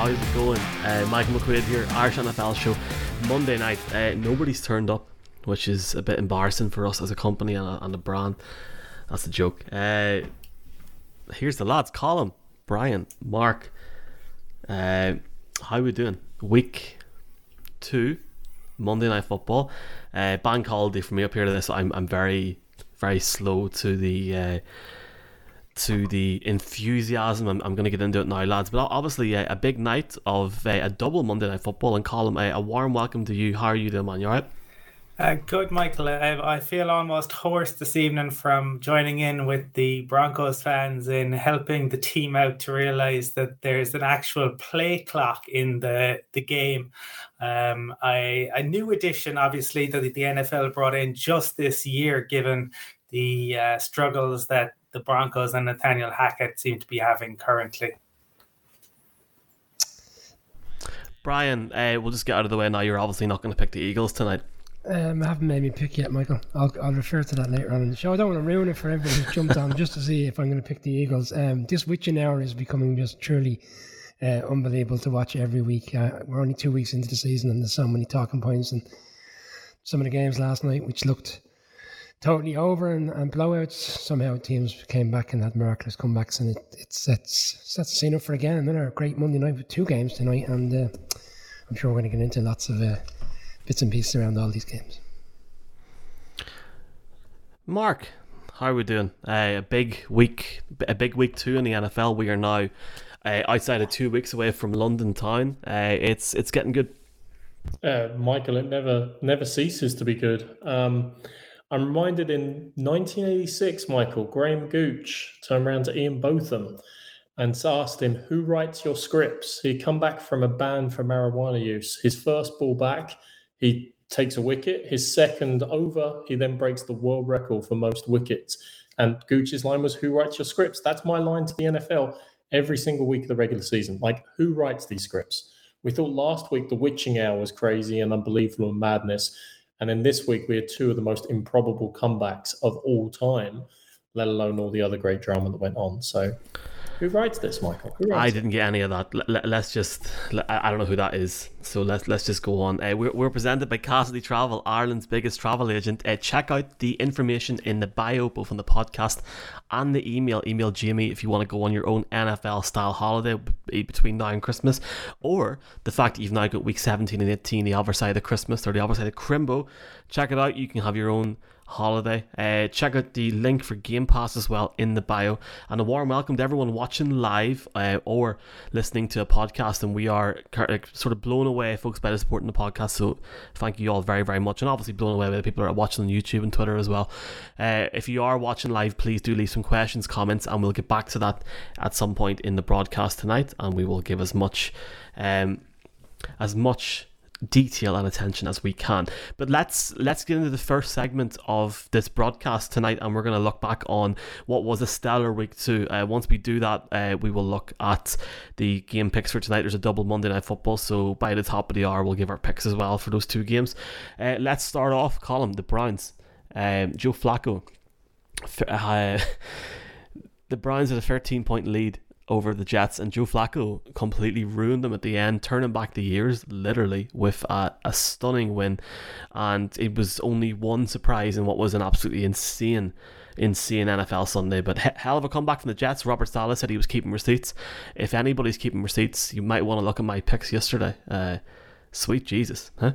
how's it going? Uh, Michael McQuaid here, Irish NFL show. Monday night, uh, nobody's turned up, which is a bit embarrassing for us as a company and a, and a brand. That's a joke. Uh, here's the lads: Colin, Brian, Mark. Uh, how we doing? Week two, Monday night football. Uh, bank holiday for me up here to this. I'm I'm very very slow to the uh, to the enthusiasm. I'm, I'm going to get into it now, lads. But obviously, a big night of uh, a double Monday night football. And Colin, uh, a warm welcome to you. How are you doing, man? You all right? Uh, good, Michael. I, I, feel almost hoarse this evening from joining in with the Broncos fans in helping the team out to realize that there's an actual play clock in the the game. Um, I a new addition, obviously, that the NFL brought in just this year, given the uh, struggles that the Broncos and Nathaniel Hackett seem to be having currently. Brian, uh, we'll just get out of the way now. You're obviously not going to pick the Eagles tonight. Um, I haven't made me pick yet, Michael. I'll, I'll refer to that later on in the show. I don't want to ruin it for everybody who's jumped on just to see if I'm going to pick the Eagles. Um, this witching hour is becoming just truly uh, unbelievable to watch every week. Uh, we're only two weeks into the season, and there's so many talking points and some of the games last night, which looked totally over and, and blowouts. Somehow teams came back and had miraculous comebacks, and it, it sets sets the scene up for again another great Monday night with two games tonight. And uh, I'm sure we're going to get into lots of uh, bits and pieces around all these games. Mark, how are we doing? Uh, a big week, a big week two in the NFL. We are now uh, outside of two weeks away from London town. Uh, it's it's getting good. Uh, Michael, it never never ceases to be good. Um, I'm reminded in 1986, Michael, Graham Gooch turned around to Ian Botham and asked him, Who writes your scripts? He'd come back from a ban for marijuana use. His first ball back, he takes a wicket. His second over, he then breaks the world record for most wickets. And Gooch's line was, Who writes your scripts? That's my line to the NFL every single week of the regular season. Like, who writes these scripts? We thought last week the witching hour was crazy and unbelievable and madness. And then this week, we had two of the most improbable comebacks of all time, let alone all the other great drama that went on. So who writes this, Michael? Writes I didn't get any of that. Let, us just. I don't know who that is. So let's let's just go on. Uh, we're, we're presented by Cassidy Travel, Ireland's biggest travel agent. Uh, check out the information in the bio, both on the podcast and the email. Email Jamie if you want to go on your own NFL style holiday between now and Christmas, or the fact that you've now got week 17 and 18, the other side of Christmas or the other side of Crimbo. Check it out. You can have your own holiday. Uh, check out the link for Game Pass as well in the bio. And a warm welcome to everyone watching live uh, or listening to a podcast. And we are sort of blown away, folks, by the support in the podcast. So thank you all very, very much. And obviously blown away by the people that are watching on YouTube and Twitter as well. Uh, if you are watching live, please do leave some questions, comments, and we'll get back to that at some point in the broadcast tonight. And we will give as much. Um, as much detail and attention as we can. But let's let's get into the first segment of this broadcast tonight, and we're going to look back on what was a stellar week two. Uh, once we do that, uh, we will look at the game picks for tonight. There's a double Monday night football, so by the top of the hour, we'll give our picks as well for those two games. Uh, let's start off, Colin the Browns. Um, Joe Flacco. Uh, the Browns had a 13 point lead over the Jets, and Joe Flacco completely ruined them at the end, turning back the years literally with a, a stunning win. And it was only one surprise in what was an absolutely insane insane NFL Sunday. But hell of a comeback from the Jets. Robert Saleh said he was keeping receipts. If anybody's keeping receipts, you might want to look at my picks yesterday. Uh, sweet Jesus, huh?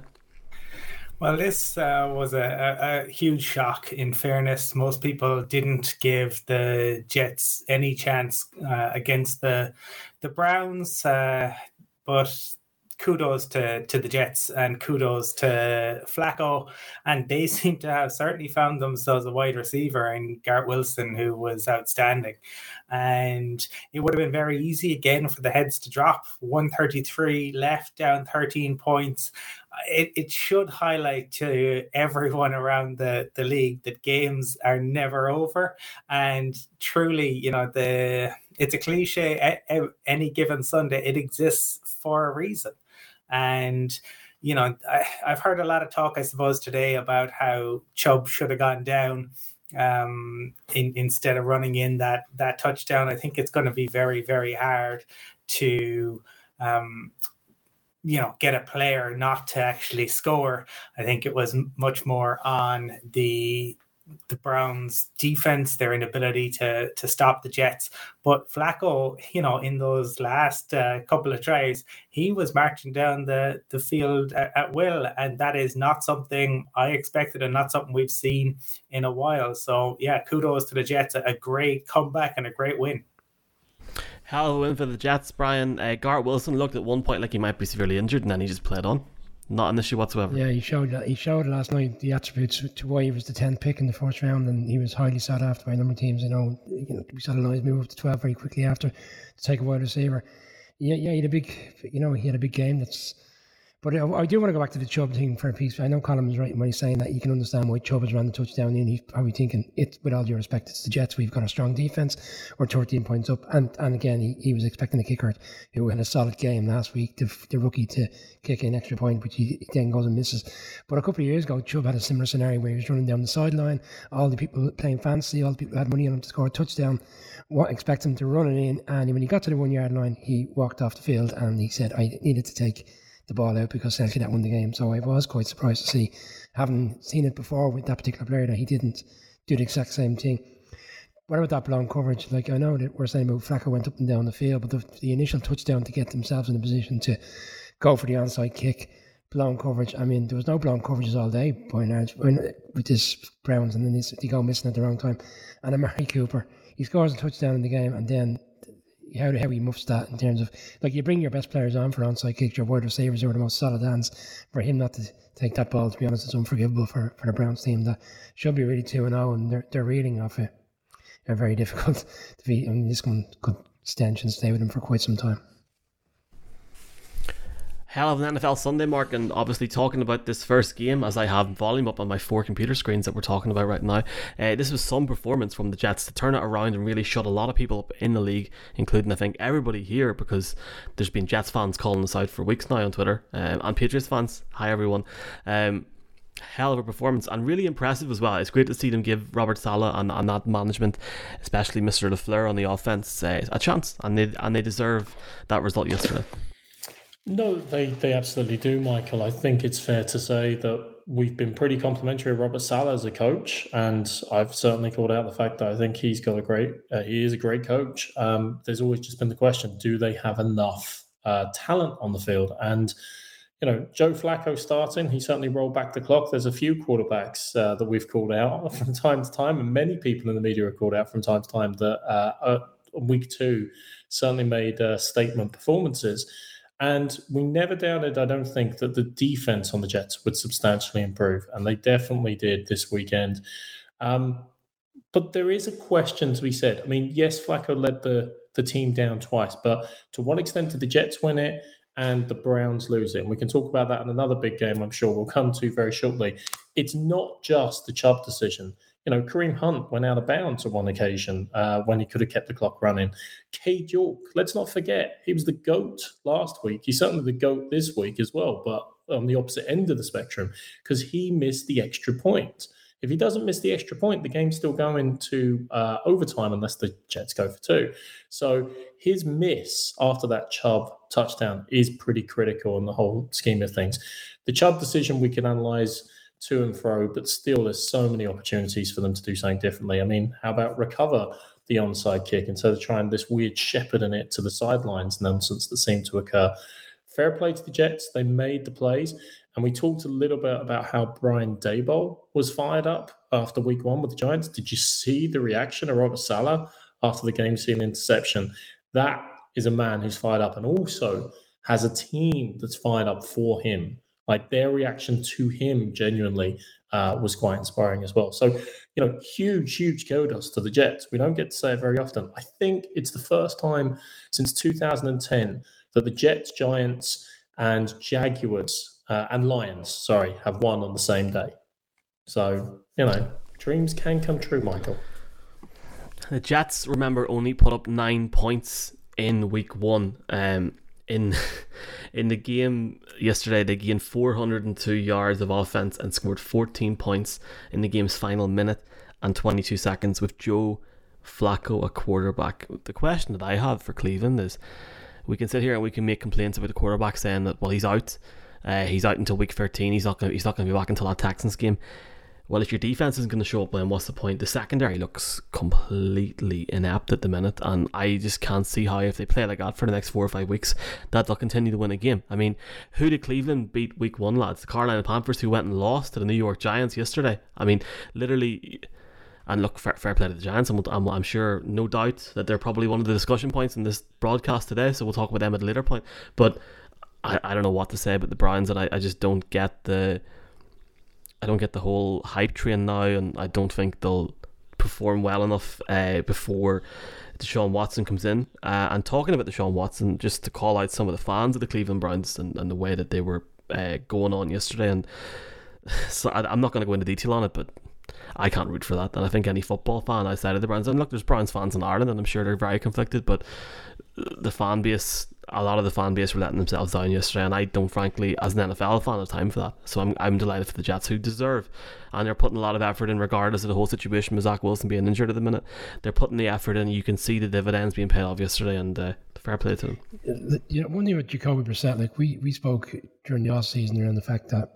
Well, this uh, was a, a, huge shock. In fairness, most people didn't give the Jets any chance uh, against the the Browns, uh, but kudos to, to the Jets and kudos to Flacco. And they seem to have certainly found themselves a wide receiver in Garrett Wilson, who was outstanding. And it would have been very easy again for the heads to drop 133 left, down 13 points. It, it should highlight to everyone around the, the league that games are never over. And truly, you know, the it's a cliche any given Sunday, it exists for a reason. And you know, I, have heard a lot of talk, I suppose, today about how Chubb should have gone down um, in, instead of running in that that touchdown. I think it's going to be very, very hard to um, you know, get a player not to actually score. I think it was much more on the the Browns defense, their inability to to stop the Jets. But Flacco, you know, in those last uh, couple of tries, he was marching down the the field at, at, will, and that is not something I expected, and not something we've seen in a while. So yeah, kudos to the Jets, a great comeback and a great win. Win for the Jets, Brian. Uh, Garrett Wilson looked at one point like he might be severely injured, and then he just played on not an issue whatsoever. Yeah, he showed he showed last night the attributes to why he was the tenth pick in the first round, and he was highly sought after by a number of teams. You know, you know we saw the Lions move up to twelve very quickly after to take a wide receiver. Yeah, yeah, he had a big, you know, he had a big game. That's but I, I, do want to go back to the Chubb thing for a piece. I know Colin was right when he's saying that you can understand why Chubb has run the touchdown in. He's probably thinking, it, with all due respect, it's the Jets. We've got a strong defense. We're 13 points up. And and again, he, he was expecting a kicker who had a solid game last week, the, the rookie to kick an extra point, which he, he, then goes and misses. But a couple of years ago, Chubb had a similar scenario where he was running down the sideline. All the people playing fantasy, all the people had money on him to score a touchdown, what expect him to run it in. And when he got to the one yard line, he walked off the field and he said, I needed to take the ball out because Celtic that won the game. So I was quite surprised to see, having seen it before with that particular player, that he didn't do the exact same thing. What about that blown coverage? Like I know that we're saying about Flacco went up and down the field, but the, the initial touchdown to get themselves in a position to go for the onside kick, blown coverage. I mean, there was no blown coverages all day by and large with this Browns, and then they go missing at the wrong time. And Amari Cooper, he scores a touchdown in the game, and then how how he muffs that in terms of like you bring your best players on for onside kicks, your wide receivers are the most solid hands. For him not to take that ball, to be honest, is unforgivable for, for the Browns team that should be really two and zero, oh, and they're they're reeling off it. They're very difficult to be. I mean, this one could stench and stay with them for quite some time hell of an NFL Sunday, Mark, and obviously talking about this first game as I have volume up on my four computer screens that we're talking about right now. Uh, this was some performance from the Jets to turn it around and really shut a lot of people up in the league, including I think everybody here, because there's been Jets fans calling us out for weeks now on Twitter, um, and Patriots fans. Hi everyone. Um, hell of a performance and really impressive as well. It's great to see them give Robert Saleh and, and that management, especially Mr. LaFleur on the offense, uh, a chance, and they and they deserve that result yesterday. No, they, they absolutely do, Michael. I think it's fair to say that we've been pretty complimentary of Robert Saleh as a coach, and I've certainly called out the fact that I think he's got a great, uh, he is a great coach. Um, there's always just been the question: Do they have enough uh, talent on the field? And you know, Joe Flacco starting, he certainly rolled back the clock. There's a few quarterbacks uh, that we've called out from time to time, and many people in the media have called out from time to time that uh, week two certainly made uh, statement performances. And we never doubted, I don't think, that the defense on the Jets would substantially improve. And they definitely did this weekend. Um, but there is a question to be said. I mean, yes, Flacco led the, the team down twice, but to what extent did the Jets win it and the Browns lose it? And we can talk about that in another big game, I'm sure we'll come to very shortly. It's not just the Chubb decision you know, Kareem Hunt went out of bounds on one occasion uh, when he could have kept the clock running. Cade York, let's not forget, he was the GOAT last week. He's certainly the GOAT this week as well, but on the opposite end of the spectrum because he missed the extra point. If he doesn't miss the extra point, the game's still going to uh, overtime unless the Jets go for two. So his miss after that Chubb touchdown is pretty critical in the whole scheme of things. The Chubb decision we can analyze to and fro, but still there's so many opportunities for them to do something differently. I mean, how about recover the onside kick instead of trying this weird shepherding it to the sidelines nonsense that seemed to occur? Fair play to the Jets. They made the plays. And we talked a little bit about how Brian Daboll was fired up after week one with the Giants. Did you see the reaction of Robert Saleh after the game seeing interception? That is a man who's fired up and also has a team that's fired up for him like their reaction to him genuinely uh, was quite inspiring as well. So, you know, huge, huge kudos to the Jets. We don't get to say it very often. I think it's the first time since 2010 that the Jets, Giants, and Jaguars uh, and Lions, sorry, have won on the same day. So, you know, dreams can come true, Michael. The Jets, remember, only put up nine points in week one. Um, in in the game yesterday they gained 402 yards of offense and scored 14 points in the game's final minute and 22 seconds with Joe Flacco a quarterback. The question that I have for Cleveland is we can sit here and we can make complaints about the quarterback saying that well he's out, uh, he's out until week thirteen. He's not gonna he's not gonna be back until that Texans game. Well, if your defense isn't going to show up, then what's the point? The secondary looks completely inept at the minute, and I just can't see how, if they play like that for the next four or five weeks, that they'll continue to win a game. I mean, who did Cleveland beat week one, lads? The Carolina Panthers, who went and lost to the New York Giants yesterday. I mean, literally. And look, fair, fair play to the Giants. I'm, I'm, I'm sure, no doubt, that they're probably one of the discussion points in this broadcast today. So we'll talk about them at a later point. But I, I don't know what to say about the Browns, and I, I just don't get the I don't get the whole hype train now, and I don't think they'll perform well enough uh, before Deshaun Watson comes in. Uh, and talking about Deshaun Watson, just to call out some of the fans of the Cleveland Browns and, and the way that they were uh, going on yesterday, and so I, am not going to go into detail on it, but I can't root for that. And I think any football fan outside of the Browns, and look, there's Browns fans in Ireland, and I'm sure they're very conflicted, but the fan base a lot of the fan base were letting themselves down yesterday, and I don't, frankly, as an NFL fan, have time for that. So I'm, I'm delighted for the Jets, who deserve, and they're putting a lot of effort in, regardless of the whole situation with Zach Wilson being injured at the minute. They're putting the effort in. You can see the dividends being paid off yesterday, and uh, fair play to them. You know, one thing with Jacoby Brissett, like we, we spoke during the off season around the fact that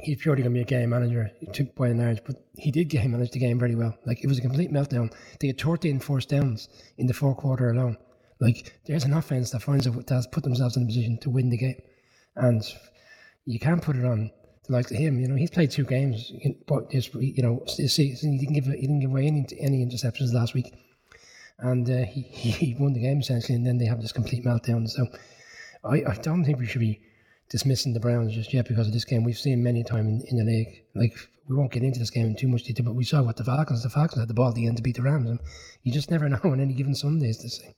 he's purely going to be a game manager to, by and large, but he did game manage the game very well. Like it was a complete meltdown. They had 13 forced downs in the fourth quarter alone. Like there's an offense that finds a, that's put themselves in a position to win the game, and you can't put it on the likes of him. You know, he's played two games, but just you know, he didn't give he didn't give away any any interceptions last week, and uh, he he won the game essentially, and then they have this complete meltdown. So I, I don't think we should be dismissing the Browns just yet because of this game. We've seen many times in, in the league. Like we won't get into this game in too much detail, but we saw what the Falcons. The Falcons had the ball at the end to beat the Rams, and you just never know on any given Sundays to say.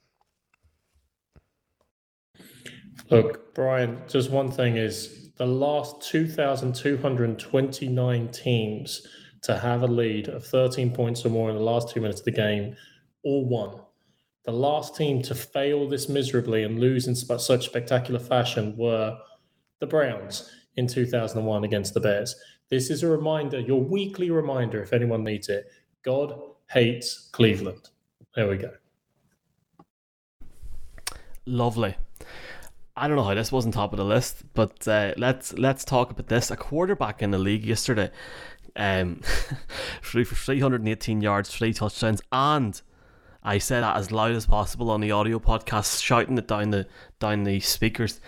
Look, Brian, just one thing is the last 2,229 teams to have a lead of 13 points or more in the last two minutes of the game all won. The last team to fail this miserably and lose in such spectacular fashion were the Browns in 2001 against the Bears. This is a reminder, your weekly reminder, if anyone needs it. God hates Cleveland. There we go. Lovely. I don't know how this wasn't top of the list, but uh, let's let's talk about this. A quarterback in the league yesterday, um, for 318 yards, three touchdowns, and I said that as loud as possible on the audio podcast, shouting it down the down the speakers,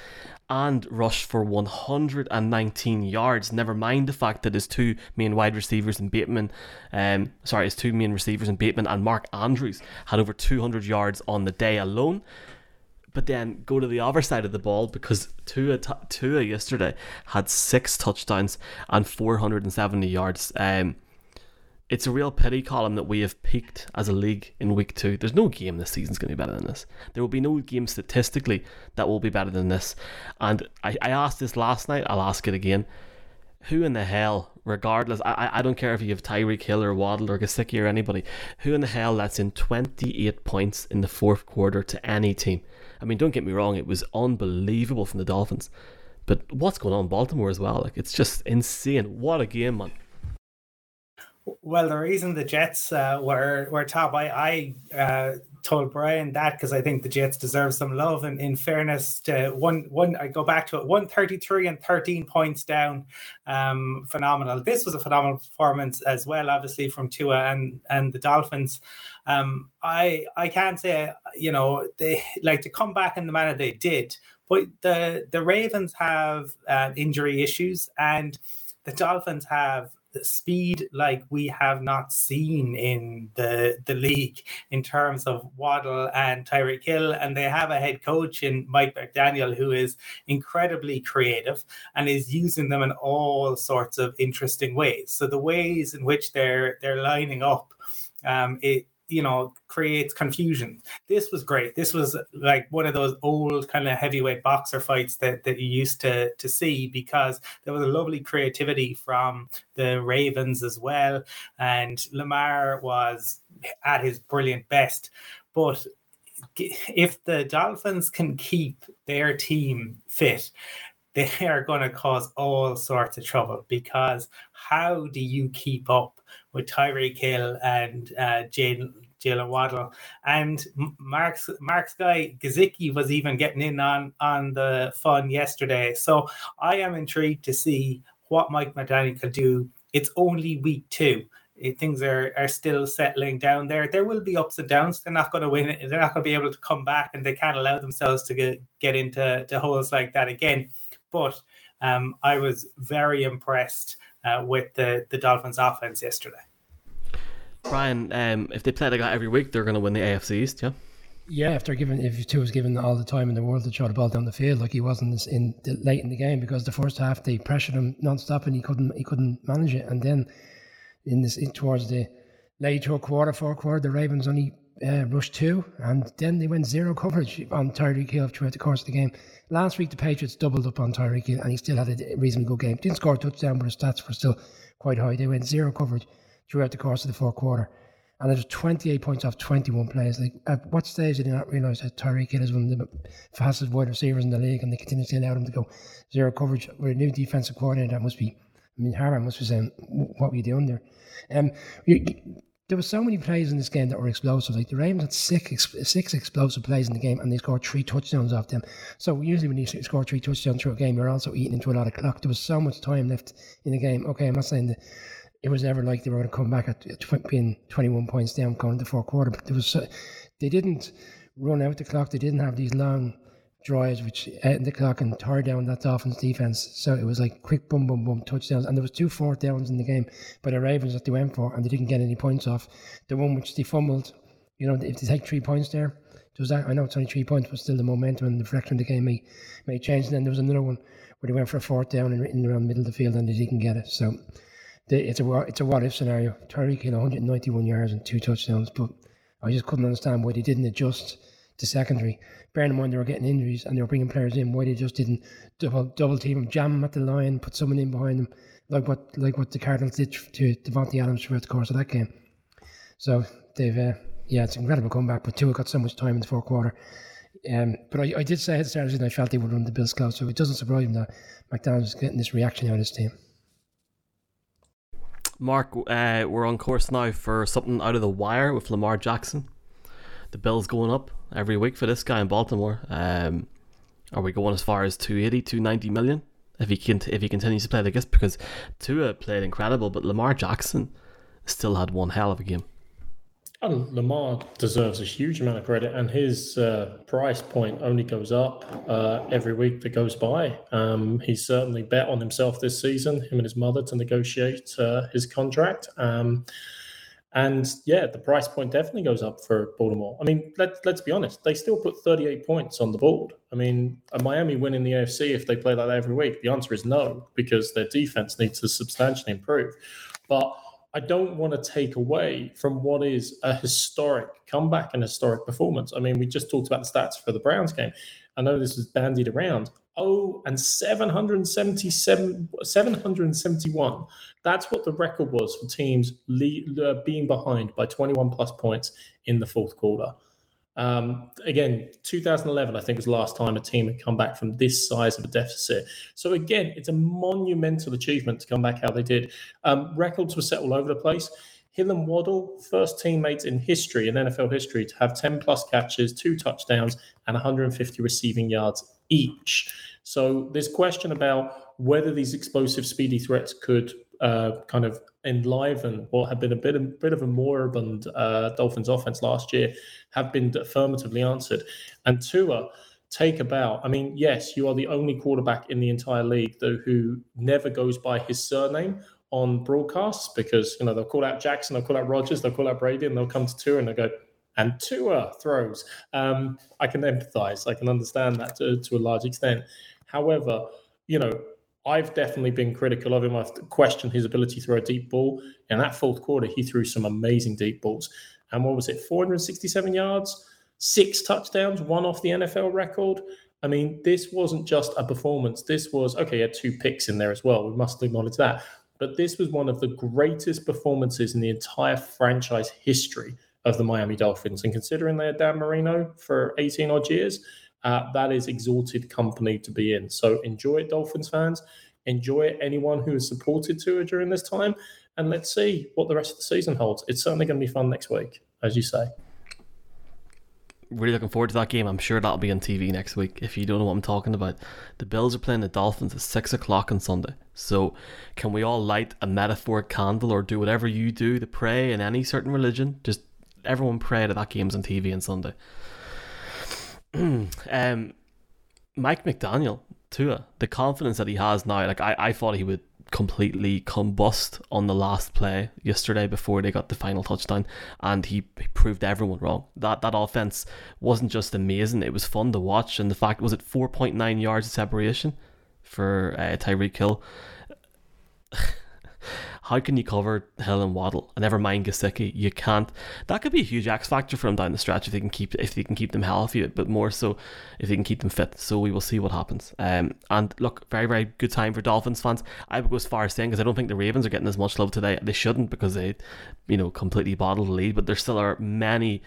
and rushed for 119 yards. Never mind the fact that his two main wide receivers in Bateman, um, sorry, his two main receivers in Bateman and Mark Andrews had over 200 yards on the day alone but then go to the other side of the ball because Tua, Tua yesterday had six touchdowns and 470 yards. Um, it's a real pity Colin that we have peaked as a league in week two. There's no game this season's going to be better than this. There will be no game statistically that will be better than this. And I, I asked this last night, I'll ask it again. Who in the hell, regardless, I, I don't care if you have Tyreek Hill or Waddle or Gesicki or anybody, who in the hell lets in 28 points in the fourth quarter to any team? I mean, don't get me wrong, it was unbelievable from the Dolphins. But what's going on Baltimore as well? Like, it's just insane. What a game, man. Well, the reason the Jets uh, were were top, I, I uh, told Brian that because I think the Jets deserve some love. And in fairness, to one one, I go back to it, one thirty three and thirteen points down, um, phenomenal. This was a phenomenal performance as well, obviously from Tua and and the Dolphins. Um, I I can't say you know they like to come back in the manner they did, but the the Ravens have uh, injury issues and the Dolphins have speed like we have not seen in the the league in terms of Waddle and Tyreek Hill, and they have a head coach in Mike McDaniel who is incredibly creative and is using them in all sorts of interesting ways. So the ways in which they're they're lining up, um, it you know creates confusion. This was great. This was like one of those old kind of heavyweight boxer fights that, that you used to to see because there was a lovely creativity from the ravens as well. And lamar was at his brilliant best. But if the dolphins can keep their team fit they are going to cause all sorts of trouble because how do you keep up with Tyreek Hill and uh, Jalen Jalen Waddle, and Mark's Mark's guy Gesicki was even getting in on on the fun yesterday. So I am intrigued to see what Mike McDaniel do. It's only week two. It, things are, are still settling down there. There will be ups and downs. They're not going to win. They're not going to be able to come back, and they can't allow themselves to get, get into to holes like that again. But um, I was very impressed uh, with the, the Dolphins' offense yesterday. Brian, um, if they play like that every week, they're going to win the AFC East, yeah? Yeah, if they're given, if Tua was given all the time in the world to throw the ball down the field, like he wasn't in the, late in the game, because the first half they pressured him non-stop and he couldn't, he couldn't manage it. And then in this, in, towards the late quarter, fourth quarter, the Ravens only uh, rushed two, and then they went zero coverage on Tyreek Hill throughout the course of the game. Last week, the Patriots doubled up on Tyreek Hill, and he still had a reasonably good game. Didn't score a touchdown, but his stats were still quite high. They went zero coverage throughout the course of the fourth quarter. And there's 28 points off 21 plays. Like, at what stage did they not realise that Tyreek Hill is one of the fastest wide receivers in the league, and they continue to allow him to go zero coverage with a new defensive coordinator? That must be, I mean, Harbaugh must be saying, "What are you doing there?" Um, you, there were so many plays in this game that were explosive. Like the Ravens had six six explosive plays in the game, and they scored three touchdowns off them. So usually when you score three touchdowns through a game, you're also eating into a lot of clock. There was so much time left in the game. Okay, I'm not saying that it was ever like they were going to come back at, at being 21 points down going into the fourth quarter, but there was they didn't run out the clock. They didn't have these long drives which ended the clock and tore down that Dolphins defense. So it was like quick boom, boom, boom touchdowns. And there was two fourth downs in the game by the Ravens that they went for, and they didn't get any points off. The one which they fumbled, you know, if they take three points there, there was that. I know it's only three points, but still the momentum and the direction of the game may may change. And then there was another one where they went for a fourth down and in around the middle of the field and they didn't get it. So it's a it's a what if scenario. Tyreek Hill 191 yards and two touchdowns, but I just couldn't understand why they didn't adjust the secondary. Bearing in mind they were getting injuries and they were bringing players in, why they just didn't double double team them, jam them at the line, put someone in behind them, like what like what the Cardinals did to Davante Adams throughout the course of that game. So they've uh, yeah, it's incredible comeback, but Tua got so much time in the fourth quarter. Um, but I, I did say at the start of the season I felt they would run the Bills close, so it doesn't surprise me that McDaniel's getting this reaction out of his team. Mark, uh, we're on course now for something out of the wire with Lamar Jackson. The Bills going up every week for this guy in Baltimore. Um, are we going as far as 280, 290 million if he can if he continues to play like this? Because Tua played incredible, but Lamar Jackson still had one hell of a game. And Lamar deserves a huge amount of credit, and his uh, price point only goes up uh, every week that goes by. Um, he's certainly bet on himself this season, him and his mother, to negotiate uh, his contract. Um, and yeah, the price point definitely goes up for Baltimore. I mean, let, let's be honest, they still put 38 points on the board. I mean, Miami winning the AFC if they play like that every week? The answer is no, because their defense needs to substantially improve. But I don't want to take away from what is a historic comeback and historic performance. I mean, we just talked about the stats for the Browns game. I know this is bandied around. Oh, and 777, 771. That's what the record was for teams uh, being behind by 21 plus points in the fourth quarter. Um, again, 2011, I think, was last time a team had come back from this size of a deficit. So, again, it's a monumental achievement to come back how they did. Um, records were set all over the place. Hill and Waddle, first teammates in history, in NFL history, to have 10 plus catches, two touchdowns, and 150 receiving yards each. So, this question about whether these explosive, speedy threats could uh, kind of enliven what had been a bit, a bit of a moribund uh, Dolphins offense last year have been affirmatively answered. And Tua, take about. I mean, yes, you are the only quarterback in the entire league though who never goes by his surname on broadcasts because you know they'll call out Jackson, they'll call out Rodgers, they'll call out Brady, and they'll come to Tua and they'll go. And Tua throws. Um, I can empathize. I can understand that to, to a large extent. However, you know, I've definitely been critical of him. I've questioned his ability to throw a deep ball. In that fourth quarter, he threw some amazing deep balls. And what was it, 467 yards, six touchdowns, one off the NFL record? I mean, this wasn't just a performance. This was, okay, he had two picks in there as well. We must acknowledge that. But this was one of the greatest performances in the entire franchise history of the Miami Dolphins. And considering they had Dan Marino for 18 odd years, uh, that is exalted company to be in. So enjoy it, Dolphins fans. Enjoy it, anyone who has supported Tua during this time. And let's see what the rest of the season holds. It's certainly going to be fun next week. as you say. Really looking forward to that game. I'm sure that'll be on TV next week. If you don't know what I'm talking about, the Bills are playing the Dolphins at six o'clock on Sunday. So, can we all light a metaphoric candle or do whatever you do to pray in any certain religion? Just everyone pray that that game's on TV on Sunday. um, Mike McDaniel, Tua, the confidence that he has now, like I, I thought he would completely combust on the last play yesterday before they got the final touchdown, and he, he proved everyone wrong. That that offense wasn't just amazing; it was fun to watch, and the fact was it four point nine yards of separation for uh, Tyreek Hill. How can you cover Hill and Waddle? And never mind Gesicki. You can't. That could be a huge X factor for him down the stretch if they can keep if they can keep them healthy, but more so if they can keep them fit. So we will see what happens. Um, and look, very very good time for Dolphins fans. I would go as far as saying because I don't think the Ravens are getting as much love today. They shouldn't because they, you know, completely bottled the lead. But there still are many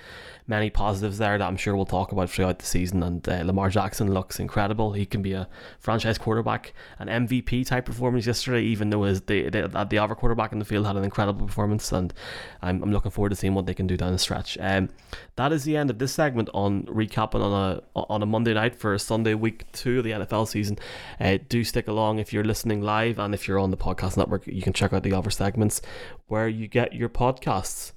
many positives there that I'm sure we'll talk about throughout the season. And uh, Lamar Jackson looks incredible. He can be a franchise quarterback, an MVP type performance yesterday, even though his the the, the other quarterback in the field had an incredible performance. And I'm, I'm looking forward to seeing what they can do down the stretch. Um, that is the end of this segment on recapping on a on a Monday night for Sunday week two of the NFL season. Uh, do stick along if you're listening live, and if you're on the podcast network, you can check out the other segments where you get your podcasts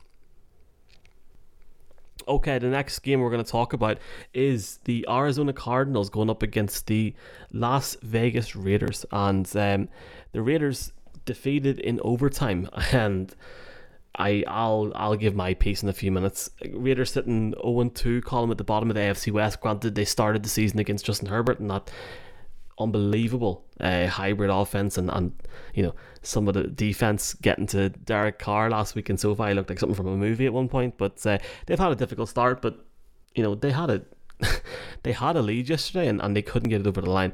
okay, the next game we're going to talk about is the Arizona Cardinals going up against the Las Vegas Raiders, and um, the Raiders defeated in overtime. And I, I'll I'll give my piece in a few minutes. Raiders sitting 0 2, Colin at the bottom of the AFC West. Granted, they started the season against Justin Herbert and that unbelievable uh, hybrid offense and, and you know some of the defense getting to Derek Carr last week in SoFi looked like something from a movie at one point but uh, they've had a difficult start but you know they had a they had a lead yesterday and, and they couldn't get it over the line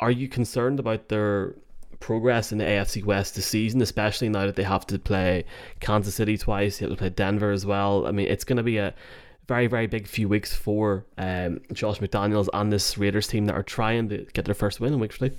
are you concerned about their progress in the AFC West this season especially now that they have to play Kansas City twice they have to play Denver as well I mean it's going to be a very, very big few weeks for um, Josh McDaniels and this Raiders team that are trying to get their first win in week three.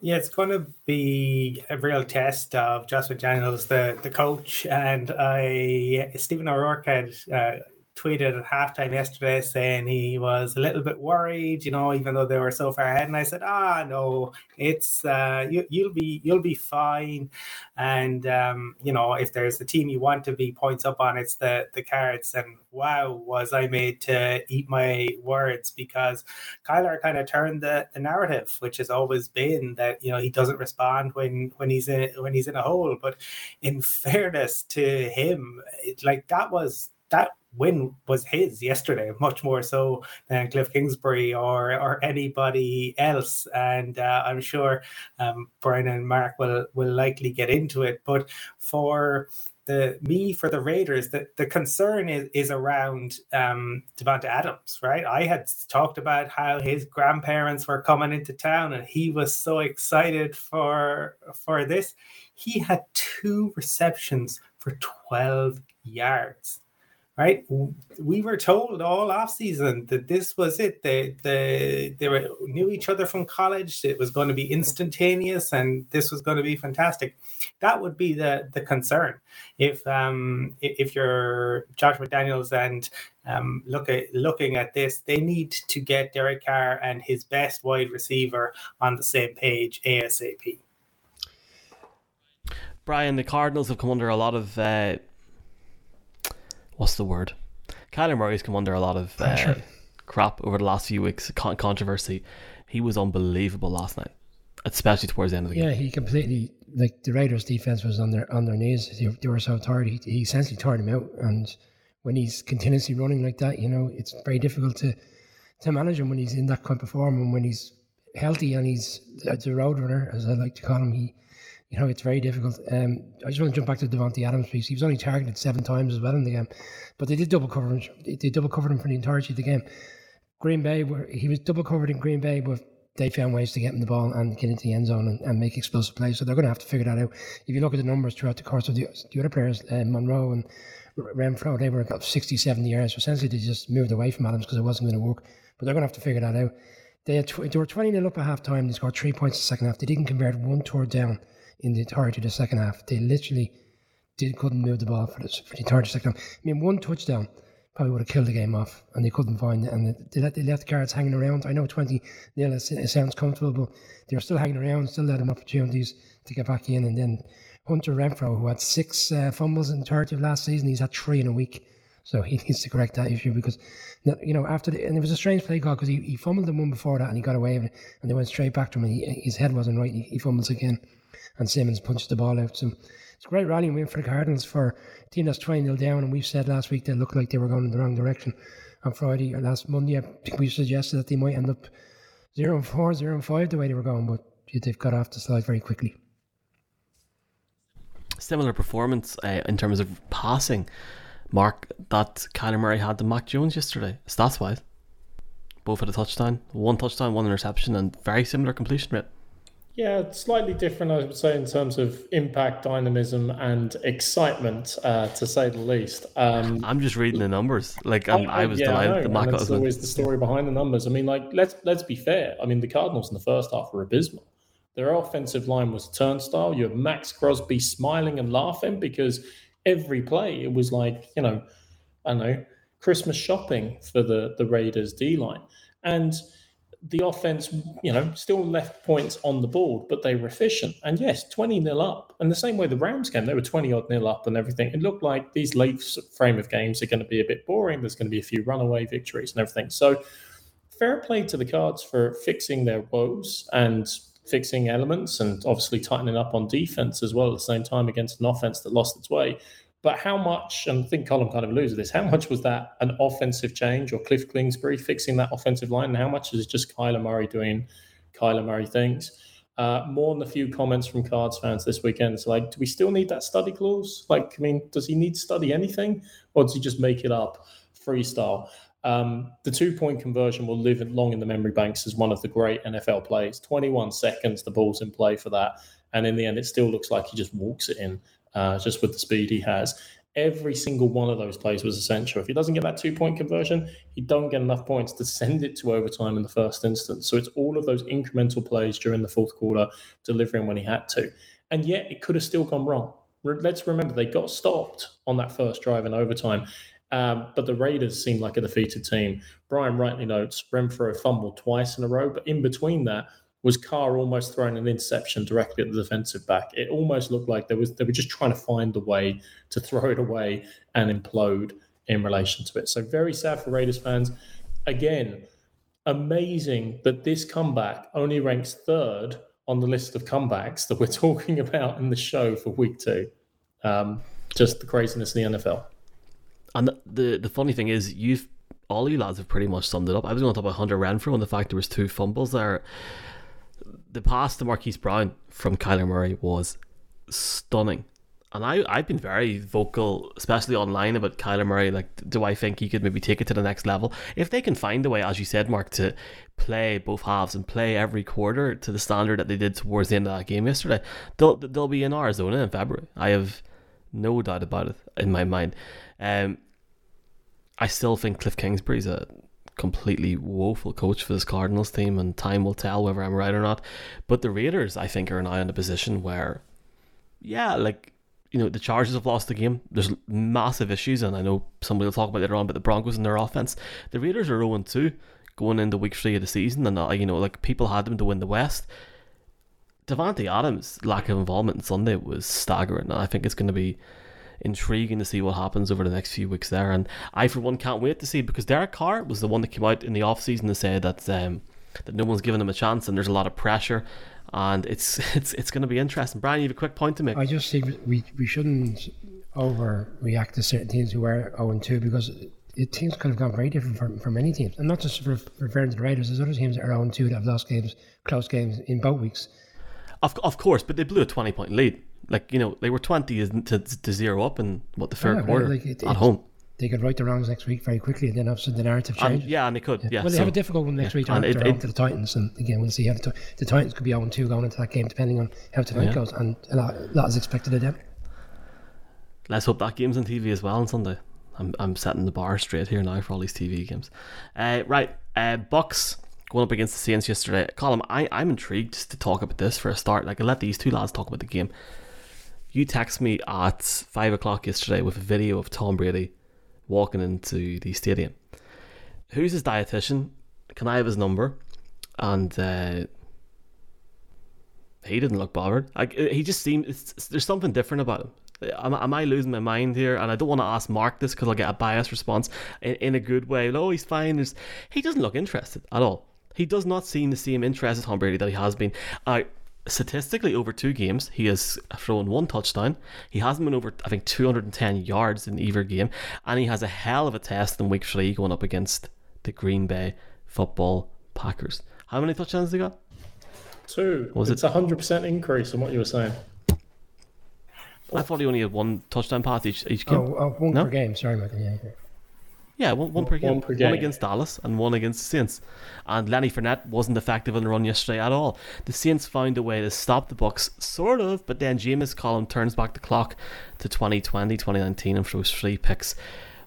Yeah, it's going to be a real test of Josh McDaniels, the the coach, and I Stephen O'Rourke had uh, tweeted at halftime yesterday saying he was a little bit worried, you know, even though they were so far ahead. And I said, ah, no, it's uh, you, will be you'll be fine. And um, you know, if there's a team you want to be points up on, it's the the Cards. And wow, was I made to eat my words because Kyler kind of turned the, the narrative, which has always been that you know he doesn't respond when when he's in when he's in a hole. But in fairness to him, it, like that was that win was his yesterday, much more so than Cliff Kingsbury or or anybody else. And uh, I'm sure um, Brian and Mark will will likely get into it. But for the me for the Raiders, the, the concern is, is around um, Davante Adams, right? I had talked about how his grandparents were coming into town, and he was so excited for for this. He had two receptions for twelve yards right? We were told all off season that this was it. They they they were, knew each other from college. It was going to be instantaneous, and this was going to be fantastic. That would be the the concern if um if you're Josh McDaniels and um look at looking at this, they need to get Derek Carr and his best wide receiver on the same page ASAP. Brian, the Cardinals have come under a lot of. Uh what's the word? Kyler Murray's come under a lot of uh, crap over the last few weeks, con- controversy. He was unbelievable last night, especially towards the end of the game. Yeah, he completely like the Raiders' defense was on their on their knees. They, they were so tired. He, he essentially tired him out. And when he's continuously running like that, you know, it's very difficult to to manage him when he's in that kind of form and when he's healthy and he's a road runner, as I like to call him. He you know, it's very difficult. Um, I just want to jump back to Davante Adams, please. He was only targeted seven times as well in the game, but they did double cover him. They double covered him for the entirety of the game. Green Bay, where he was double covered in Green Bay, but they found ways to get him the ball and get into the end zone and, and make explosive plays. So they're going to have to figure that out. If you look at the numbers throughout the course of the, the other players, uh, Monroe and Renfrow, they were about 60, 70 yards. So essentially, they just moved away from Adams because it wasn't going to work. But they're going to have to figure that out. They, had tw- they were 20 0 up at half time. They scored three points in the second half. They didn't convert one third down in the entirety of the second half. They literally did couldn't move the ball for the, for the 30 second. I mean, one touchdown probably would have killed the game off, and they couldn't find it. And they let, they left the cards hanging around. I know 20 nil, it, sounds comfortable, but they were still hanging around, still letting opportunities to get back in. And then Hunter Renfrow, who had six uh, fumbles in 30 of last season, he's had three in a week. So he needs to correct that issue because, you know, after the, and it was a strange play call because he, he fumbled the one before that and he got away with it and they went straight back to him and he, his head wasn't right. He, he fumbles again and Simmons punched the ball out. So it's a great rallying win for the Cardinals for a team that's 20 0 down. And we've said last week they looked like they were going in the wrong direction. On Friday or last Monday, I think we suggested that they might end up 0 and 4, 0 5 the way they were going, but they've got off the slide very quickly. Similar performance uh, in terms of passing, Mark, that Kyler Murray had to Mac Jones yesterday, stats wise. Both had a touchdown, one touchdown, one interception, and very similar completion rate. Yeah, slightly different, I would say, in terms of impact, dynamism, and excitement, uh, to say the least. Um, I'm just reading the numbers. Like I, I was yeah, delighted. The Mac that's always the story behind the numbers. I mean, like let's let's be fair. I mean, the Cardinals in the first half were abysmal. Their offensive line was turnstile. You have Maxx Crosby smiling and laughing because every play it was like you know, I don't know, Christmas shopping for the the Raiders D line, and the offense, you know, still left points on the board, but they were efficient. And yes, 20 nil up. And the same way the Rams came, they were 20 odd nil up and everything. It looked like these late frame of games are going to be a bit boring. There's going to be a few runaway victories and everything. So fair play to the Cards for fixing their woes and fixing elements and obviously tightening up on defense as well at the same time against an offense that lost its way. But how much, and I think Colin kind of alludes to this, how much was that an offensive change or Cliff Kingsbury fixing that offensive line? And how much is just Kyler Murray doing Kyler Murray things? Uh, more than a few comments from Cards fans this weekend. It's like, do we still need that study clause? Like, I mean, does he need to study anything or does he just make it up freestyle? Um, the two point conversion will live long in the memory banks as one of the great NFL plays. 21 seconds, the ball's in play for that. And in the end, it still looks like he just walks it in uh, just with the speed he has. Every single one of those plays was essential. If he doesn't get that two point conversion, he don't get enough points to send it to overtime in the first instance. So it's all of those incremental plays during the fourth quarter, delivering when he had to. And yet it could have still gone wrong. Let's remember they got stopped on that first drive in overtime. Um, but the Raiders seemed like a defeated team. Brian rightly notes Renfrow fumbled twice in a row, but in between that, was Carr almost throwing an interception directly at the defensive back. It almost looked like there was they were just trying to find a way to throw it away and implode in relation to it. So very sad for Raiders fans. Again, amazing that this comeback only ranks third on the list of comebacks that we're talking about in the show for week two. Um, just the craziness in the NFL. And the, the, the funny thing is, you've all you lads have pretty much summed it up. I was going to talk about Hunter Renfrow and the fact there was two fumbles there the pass to Marquise Brown from Kyler Murray was stunning. And I, I've been very vocal, especially online, about Kyler Murray. Like, do I think he could maybe take it to the next level? If they can find a way, as you said, Mark, to play both halves and play every quarter to the standard that they did towards the end of that game yesterday, they'll, they'll be in Arizona in February. I have no doubt about it in my mind. Um, I still think Cliff Kingsbury's a completely woeful coach for this Cardinals team, and time will tell whether I'm right or not. But the Raiders, I think, are now in a position where, yeah, like you know, the Chargers have lost the game. There's massive issues, and I know somebody will talk about later on. But the Broncos and their offense, the Raiders are 0 2 going into week three of the season, and uh, you know, like people had them to win the West. Davante Adams' lack of involvement in Sunday was staggering, and I think it's going to be intriguing to see what happens over the next few weeks there. And I, for one, can't wait to see because Derek Carr was the one that came out in the off season to say that um, that no one's giving him a chance and there's a lot of pressure. And it's it's it's going to be interesting. Brian, you have a quick point to make. I just think we we shouldn't overreact to certain teams who are 0 2 because it, teams could have gone very different from, for many teams, and not just for referring to the Raiders. There's other teams that are 0 2 that have lost games, close games in both weeks. Of, of course, but they blew a 20 point lead. Like you know, they were twenty to, to zero up in what the third yeah, quarter like it, at home. They could right the wrongs next week very quickly, and then obviously the narrative changes. And, yeah, and they could. Yeah. yeah well, they so, have a difficult one next yeah. week. They're, home to the Titans, and again, we'll see how the, the Titans could be 0 2 going into that game, depending on how tonight goes, and a lot, a lot is expected of them. Let's hope that game's on TV as well on Sunday. I'm, I'm setting the bar straight here now for all these TV games. Uh, right, uh, Bucs going up against the Saints yesterday. Colin, I, I'm intrigued to talk about this for a start. Like, I let these two lads talk about the game You text me at five o'clock yesterday with a video of Tom Brady walking into the stadium. Who's his dietitian? Can I have his number? And uh, he didn't look bothered. Like he just seemed there's something different about him. Am, am, I losing my mind here? And I don't want to ask Mark this because I'll get a biased response in, in a good way. Oh, he's fine. There's, he doesn't look interested at all. He does not seem the same interest as Tom Brady that he has been. Uh, statistically, over two games, he has thrown one touchdown. He hasn't been over, I think, 210 yards in either game. And he has a hell of a test in week three going up against the Green Bay football Packers. How many touchdowns he got? Two. Was it's a hundred percent increase on what you were saying. I thought he only had one touchdown pass each each oh, game. Oh, oh one no? per game. Sorry, Michael. Yeah. Yeah, one, one, per game. one per game. One against Dallas and one against the Saints. And Lenny Fournette wasn't effective on the run yesterday at all. The Saints found a way to stop the Bucs, sort of, but then Jameis Colin turns back the clock to 2020, 2019 and throws three picks.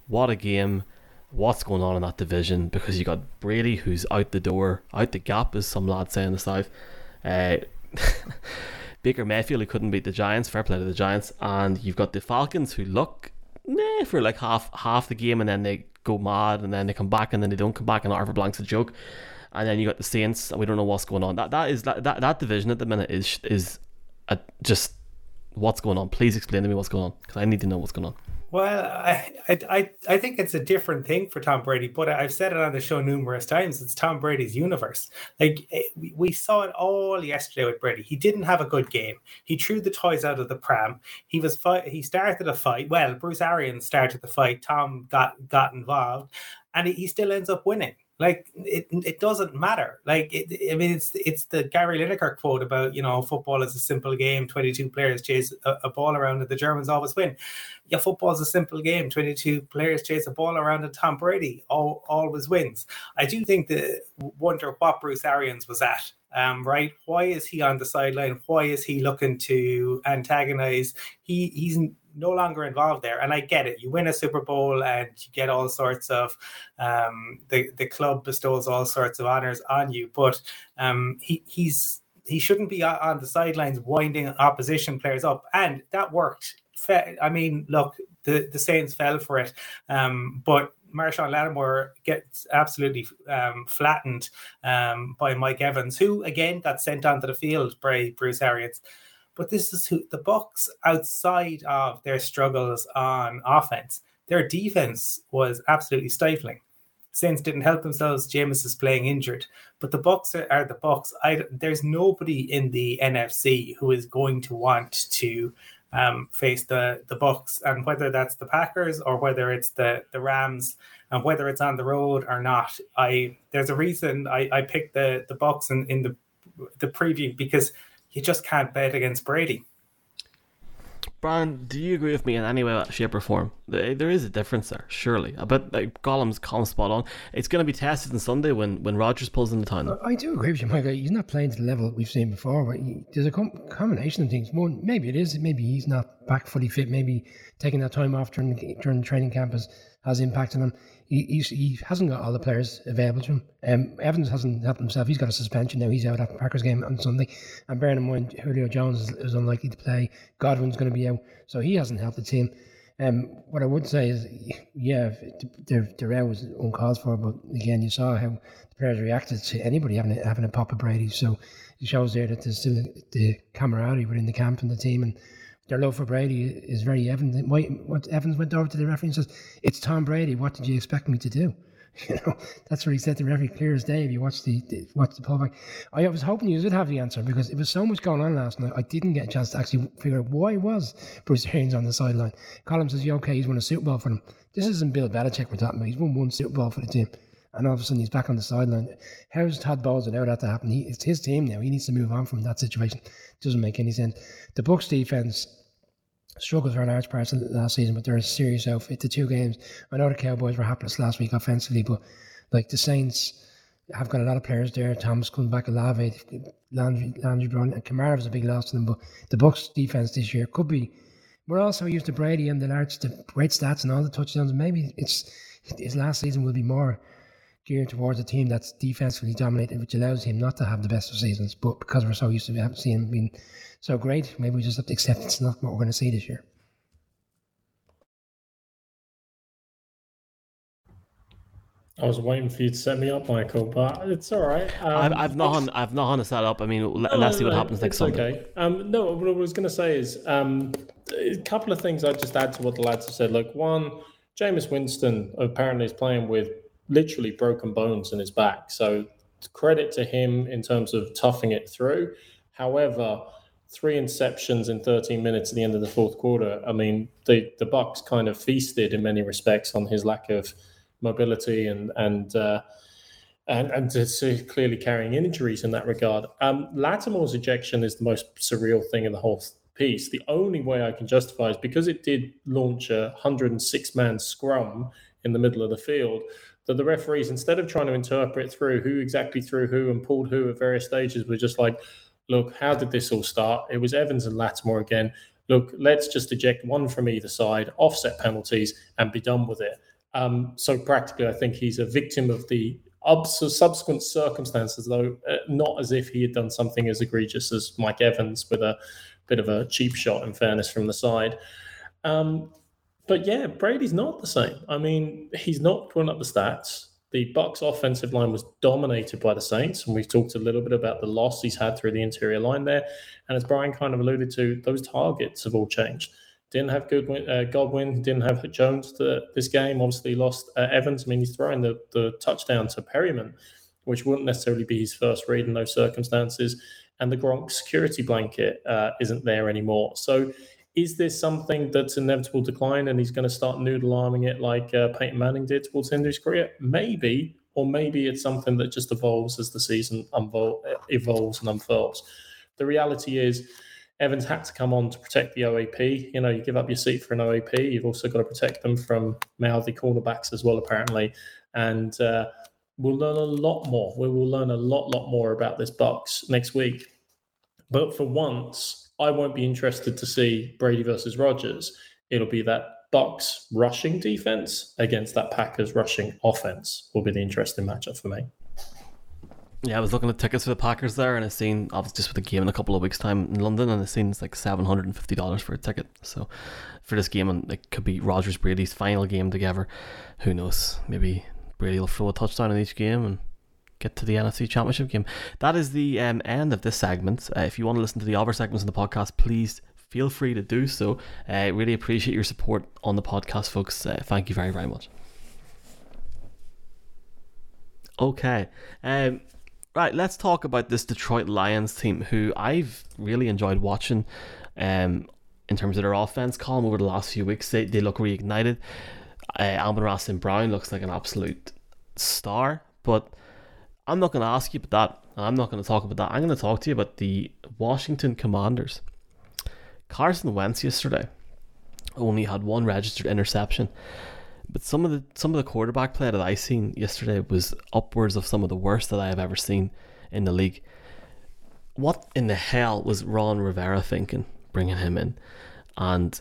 What a game what's going on in that division because you got Brady who's out the door, out the gap, as some lads say in the south. Uh, Baker Mayfield who couldn't beat the Giants, fair play to the Giants, and you've got the Falcons who look nah for like half half the game and then they go mad and then they come back and then they don't come back and Arthur Blank's a joke. And then you got the Saints we don't know what's going on. That that is that that, that division at the minute is is a, just what's going on. Please explain to me what's going on because I need to know what's going on. Well, I, I I think it's a different thing for Tom Brady, but I've said it on the show numerous times. It's Tom Brady's universe. Like eh, we saw it all yesterday with Brady. He didn't have a good game. He threw the toys out of the pram. He was fight. He started a fight. Well, Bruce Arians started the fight. Tom got got involved, and he still ends up winning. Like it, it doesn't matter. Like it, I mean, it's it's the Gary Lineker quote about you know football is a simple game. Twenty two players chase a, a, ball around, and the Germans always win. Yeah, football is a simple game. Twenty two players chase a ball around, and Tom Brady all, always wins. I do think the wonder what Bruce Arians was at um, right? Why is he on the sideline? Why is he looking to antagonize? He he's no longer involved there. And I get it. You win a Super Bowl and you get all sorts of um, the the club bestows all sorts of honors on you, but um, he he's he shouldn't be on the sidelines winding opposition players up, and that worked. I mean, look, the the Saints fell for it, um, but Marshon Lattimore gets absolutely um, flattened um, by Mike Evans, who again got sent onto the field by Bruce Arians. But this is who the Bucs outside of their struggles on offense, their defense was absolutely stifling. Saints didn't help themselves. Jameis is playing injured, but the Bucs are, are the Bucs. I, there's nobody in the NFC who is going to want to um, face the the Bucs, and whether that's the Packers or whether it's the the Rams, and whether it's on the road or not. I there's a reason I, I picked the the Bucs in, in the the preview because you just can't bet against Brady. Brian, do you agree with me in any way, shape, or form? Eh, there is a difference there, surely. I bet like Gollum's calm spot on. It's going to be tested on Sunday when when Rodgers pulls in the time. I do agree with you, Michael. He's not playing to the level we've seen before. But there's a com- combination of things. One, maybe it is. Maybe he's not back fully fit. Maybe taking that time off during during the training camp has, has impacted him he, he hasn't got all the players available to him. Um, Evans hasn't helped himself. He's got a suspension now. He's out at the Packers game on Sunday. And bearing in mind, Julio Jones is, is unlikely to play. Godwin's going to be out. So he hasn't helped the team. Um, what I would say is, yeah, the, the row was uncalled for, but again, you saw how the players reacted to anybody having a, having a pop of Brady. So it shows there that there's still the camaraderie within the camp and the team. And their love for Brady is very evident. Why, what Evans went over to the referee and says, "It's Tom Brady. What did you expect me to do?" You know, that's what he said to the referee clear as day. If you watch the, the watch the pullback, I was hoping you would have the answer because it was so much going on last night. I didn't get a chance to actually figure out why was Bruce Arians on the sideline. Colin says, "Yeah, okay, he's won a Super Bowl for them." This isn't Bill Belichick we're talking about. He's won one Super Bowl for the team and all of a sudden he's back on the sideline. How's Todd Bowles allowed that to happen? He, it's his team now. He needs to move on from that situation. It doesn't make any sense. The Bucs defense struggled for large parts of last season, but they're a serious outfit. The two games, I know the Cowboys were hapless last week offensively, but like the Saints have got a lot of players there. Thomas coming back, Olave, Landry, Landry Brown, and Kamara was a big loss to them. But the Bucs defense this year could be. We're also used to Brady and the large, the great stats and all the touchdowns. Maybe it's his last season will be more geared towards a team that's defensively dominated, which allows him not to have the best of seasons. But because we're so used to having seen him being so great, maybe we just have to accept it's not what we're going to see this year. I was waiting for you to set me up, Michael, but it's all right. Um, I've, I've not on, I've not on a set up. I mean, no, let's see what happens next Sunday. Okay. Um, no, what I was going to say is um, a couple of things I'd just add to what the lads have said. Like one, Jameis Winston apparently is playing with literally broken bones in his back. So credit to him in terms of toughing it through. However, three interceptions in 13 minutes at the end of the fourth quarter. I mean, the the Bucs kind of feasted in many respects on his lack of mobility and and uh, and and to clearly carrying injuries in that regard. Um, Lattimore's ejection is the most surreal thing in the whole piece. The only way I can justify is because it did launch a 106 man scrum in the middle of the field. That the referees, instead of trying to interpret through who exactly threw who and pulled who at various stages, were just like, look, how did this all start? It was Evans and Lattimore again. Look, let's just eject one from either side, offset penalties, and be done with it. Um, so practically, I think he's a victim of the subsequent circumstances, though uh, not as if he had done something as egregious as Mike Evans with a bit of a cheap shot, in fairness, from the side. Um, but yeah, Brady's not the same. I mean, he's not putting up the stats. The Bucs offensive line was dominated by the Saints, and we've talked a little bit about the loss he's had through the interior line there. And as Brian kind of alluded to, those targets have all changed. Didn't have uh, Godwin, didn't have Jones to, this game. Obviously, lost uh, Evans. I mean, he's throwing the, the touchdown to Perryman, which wouldn't necessarily be his first read in those circumstances. And the Gronk security blanket uh, isn't there anymore. So, is this something that's inevitable decline and he's going to start noodle arming it like uh, Peyton Manning did towards the end of his career? Maybe, or maybe it's something that just evolves as the season unvol- evolves and unfurls. The reality is, Evans had to come on to protect the OAP. You know, you give up your seat for an OAP, you've also got to protect them from mouthy cornerbacks as well, apparently. And uh, we'll learn a lot more. We will learn a lot, lot more about this Bucs next week. But for once, I won't be interested to see Brady versus Rodgers. It'll be that Bucs rushing defense against that Packers rushing offense will be the interesting matchup for me. Yeah, I was looking at tickets for the Packers there, and I seen obviously just for the game in a couple of weeks' time in London, and I seen it's like seven hundred and fifty dollars for a ticket. So for this game, and it could be Rodgers Brady's final game together. Who knows? Maybe Brady will throw a touchdown in each game and get to the NFC Championship game. That is the um, end of this segment. Uh, if you want to listen to the other segments in the podcast, please feel free to do so. I uh, really appreciate your support on the podcast, folks. Uh, thank you very, very much. Okay. Um, Right, let's talk about this Detroit Lions team, who I've really enjoyed watching. Um, in terms of their offense Colin over the last few weeks, they, they look reignited. Uh, Amon-Ra St. Brown looks like an absolute star, but I'm not going to ask you about that. I'm not going to talk about that. I'm going to talk to you about the Washington Commanders. Carson Wentz yesterday only had one registered interception. But some of the some of the quarterback play that I seen yesterday was upwards of some of the worst that I have ever seen in the league. What in the hell was Ron Rivera thinking bringing him in? And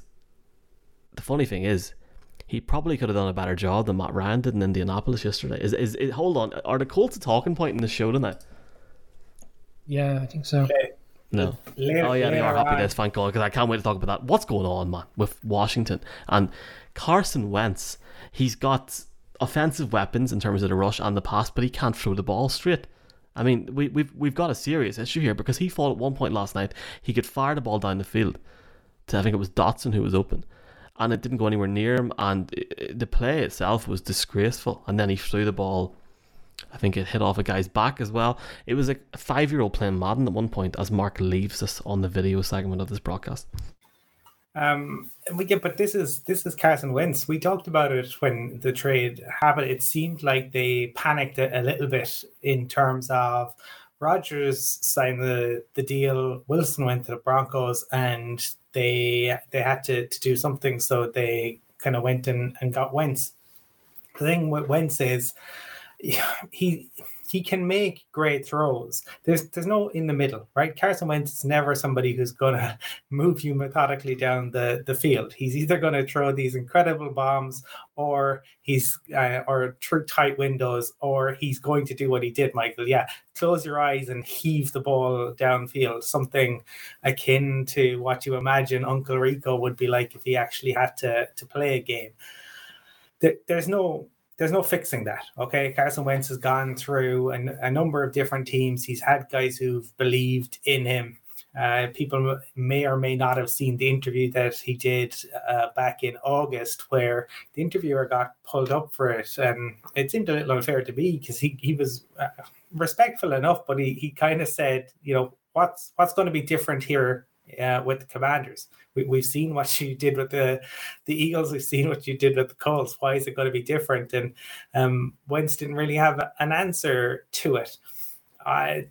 the funny thing is, he probably could have done a better job than Matt Ryan did in Indianapolis yesterday. Is is, is hold on? Are the Colts a talking point in the show tonight? Yeah, I think so. Okay. No. Later, oh yeah, they are happy. This, thank God, because I can't wait to talk about that. What's going on, man, with Washington and Carson Wentz? He's got offensive weapons in terms of the rush and the pass, but he can't throw the ball straight. I mean, we, we've we've got a serious issue here because he thought at one point last night he could fire the ball down the field to I think it was Dotson who was open, and it didn't go anywhere near him. And the play itself was disgraceful. And then he threw the ball. I think it hit off a guy's back as well. It was like a five year old playing Madden at one point as Mark leaves us on the video segment of this broadcast. Um, and we get, but this is this is Carson Wentz. We talked about it when the trade happened. It seemed like they panicked a, a little bit in terms of Rodgers signed the the deal. Wilson went to the Broncos, and they they had to, to do something, so they kind of went and, and got Wentz. The thing with Wentz is he he can make great throws. There's there's no in the middle, right? Carson Wentz is never somebody who's gonna move you methodically down the, the field. He's either gonna throw these incredible bombs, or he's uh, or through tight windows, or he's going to do what he did, Michael. Yeah, close your eyes and heave the ball downfield. Something akin to what you imagine Uncle Rico would be like if he actually had to to play a game. There's no there's no fixing that. Okay, Carson Wentz has gone through a, a number of different teams. He's had guys who've believed in him. Uh, people may or may not have seen the interview that he did uh, back in August, where the interviewer got pulled up for it, and it seemed a little unfair to me because he he was uh, respectful enough, but he he kind of said, you know, what's what's going to be different here uh, with the Commanders. We, have seen what you did with the the Eagles. We've seen what you did with the Colts. Why is it going to be different? And um, Wentz didn't really have an answer to it. I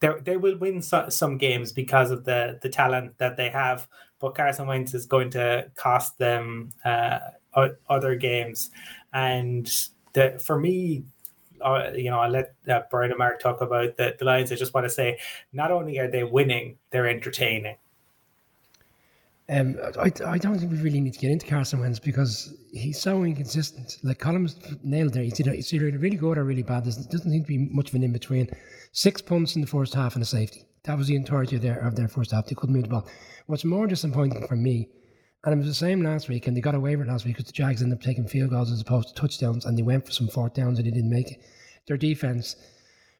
they, will win so, some games because of the the talent that they have, but Carson Wentz is going to cost them uh, other games. And the, for me, uh, you know, I let uh, Brian and Mark talk about the, the Lions. I just want to say, not only are they winning, they're entertaining. Um, I, I don't think we really need to get into Carson Wentz because he's so inconsistent. Like Colin's nailed there. He's either, he's either really good or really bad. There doesn't seem to be much of an in between. Six punts in the first half and a safety. That was the entirety of their of their first half. They couldn't move the ball. What's more disappointing for me, and it was the same last week, and they got away with it last week because the Jags ended up taking field goals as opposed to touchdowns, and they went for some fourth downs and they didn't make it. Their defense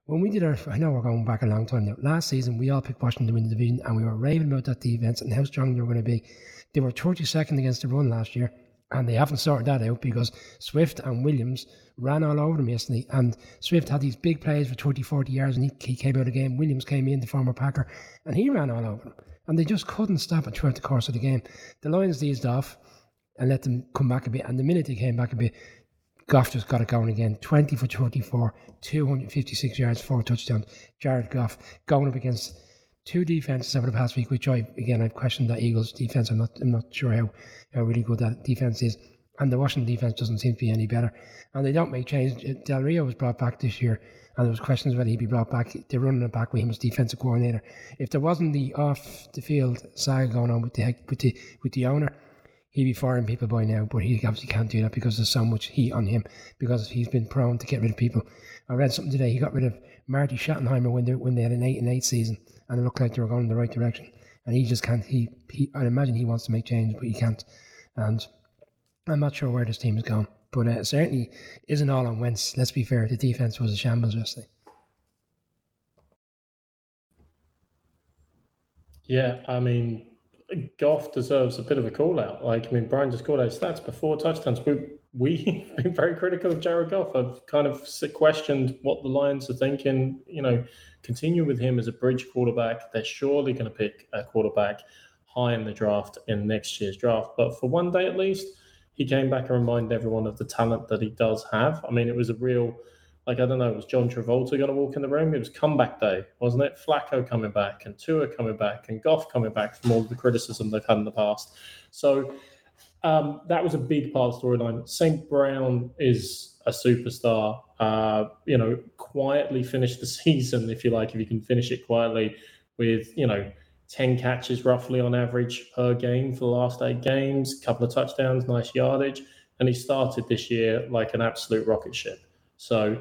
when we did our, I know we're going back a long time now. Last season, we all picked Washington to win the division, and we were raving about that defense and how strong they were going to be. They were 32nd against the run last year, and they haven't sorted that out because Swift and Williams ran all over them yesterday. And Swift had these big plays for 30, 40 yards, and he, he came out of the game. Williams came in, the former Packer, and he ran all over them. And they just couldn't stop it throughout the course of the game. The Lions eased off and let them come back a bit. And the minute they came back a bit, Goff just got it going again. 20 for 24, 256 yards, four touchdowns. Jared Goff going up against two defenses over the past week, which I again I've questioned that Eagles defense. I'm not I'm not sure how, how really good that defense is. And the Washington defense doesn't seem to be any better. And they don't make change. Uh, Del Rio was brought back this year, and there was questions whether he'd be brought back. They're running it back with him as defensive coordinator. If there wasn't the off the field saga going on with the with the with the owner, he'd be firing people by now, but he obviously can't do that because there's so much heat on him because he's been prone to get rid of people. I read something today. He got rid of Marty Schottenheimer when they when they had an eight and eight season, and it looked like they were going in the right direction. And he just can't. He, he I imagine he wants to make change, but he can't. And I'm not sure where this team is going, but uh, certainly isn't all on Wentz. Let's be fair. The defense was a shambles yesterday. Yeah, I mean, Goff deserves a bit of a call out. Like, I mean, Brian just called out stats before touchdowns. We, we've been very critical of Jared Goff. I've kind of questioned what the Lions are thinking. You know, continue with him as a bridge quarterback. They're surely going to pick a quarterback high in the draft in next year's draft. But for one day at least, he came back and reminded everyone of the talent that he does have. I mean, it was a real like I don't know, was John Travolta going to walk in the room? It was comeback day, wasn't it? Flacco coming back and Tua coming back and Goff coming back from all the criticism they've had in the past. So um, that was a big part of the storyline. St. Brown is a superstar. Uh, you know, quietly finished the season, if you like, if you can finish it quietly with, you know, 10 catches roughly on average per game for the last eight games, couple of touchdowns, nice yardage. And he started this year like an absolute rocket ship. So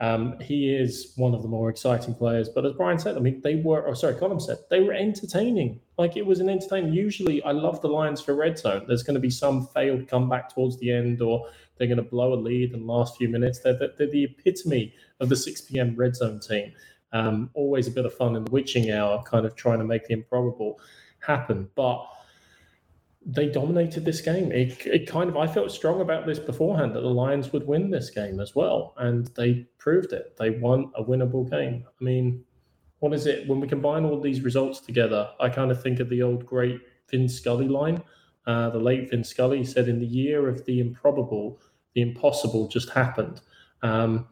um, he is one of the more exciting players. But as Brian said, I mean, they were, oh, sorry, Colin said, they were entertaining. Like it was an entertaining. Usually, I love the Lions for red zone. There's going to be some failed comeback towards the end, or they're going to blow a lead in the last few minutes. They're, they're the epitome of the 6 p.m. red zone team. Um, always a bit of fun in the witching hour, kind of trying to make the improbable happen. But they dominated this game. It, it kind of I felt strong about this beforehand that the Lions would win this game as well, and they proved it. They won a winnable game. I mean, what is it when we combine all these results together? I kind of think of the old great Vin Scully line. Uh, the late Vin Scully said, "In the year of the improbable, the impossible just happened." Um,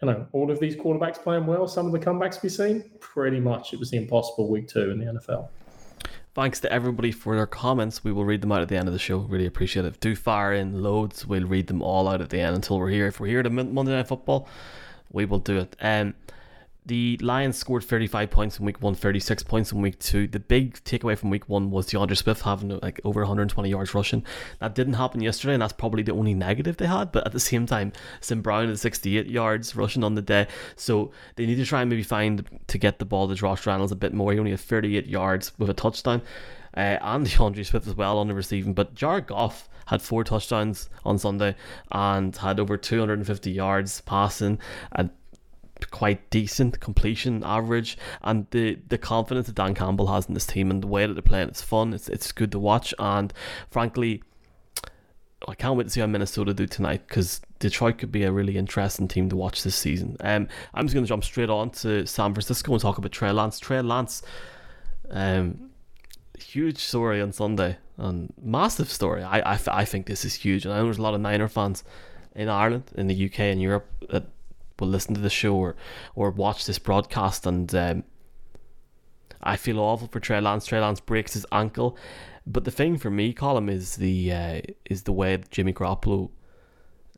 you know, all of these quarterbacks playing well. Some of the comebacks we've seen, pretty much, it was the impossible week two in the NFL. Thanks to everybody for their comments. We will read them out at the end of the show. Really appreciate it. Do fire in loads. We'll read them all out at the end until we're here. If we're here to Monday Night Football, we will do it. Um, the Lions scored 35 points in week one, 36 points in week two. The big takeaway from week one was D'Andre Swift having like over 120 yards rushing. That didn't happen yesterday, and that's probably the only negative they had. But at the same time, St. Brown had 68 yards rushing on the day. So they need to try and maybe find to get the ball to Josh Reynolds a bit more. He only had 38 yards with a touchdown. Uh, and D'Andre Swift as well on the receiving. But Jared Goff had four touchdowns on Sunday and had over 250 yards passing and quite decent completion average and the the confidence that Dan Campbell has in this team and the way that they're playing it's fun it's it's good to watch and frankly I can't wait to see how Minnesota do tonight because Detroit could be a really interesting team to watch this season. Um, I'm just going to jump straight on to San Francisco and talk about Trey Lance. Trey Lance, um, huge story on Sunday and massive story. I, I, I think this is huge, and I know there's a lot of Niner fans in Ireland, in the UK, and Europe that will listen to the show or, or watch this broadcast. And um, I feel awful for Trey Lance. Trey Lance breaks his ankle, but the thing for me, Colin, is the uh, is the way Jimmy Garoppolo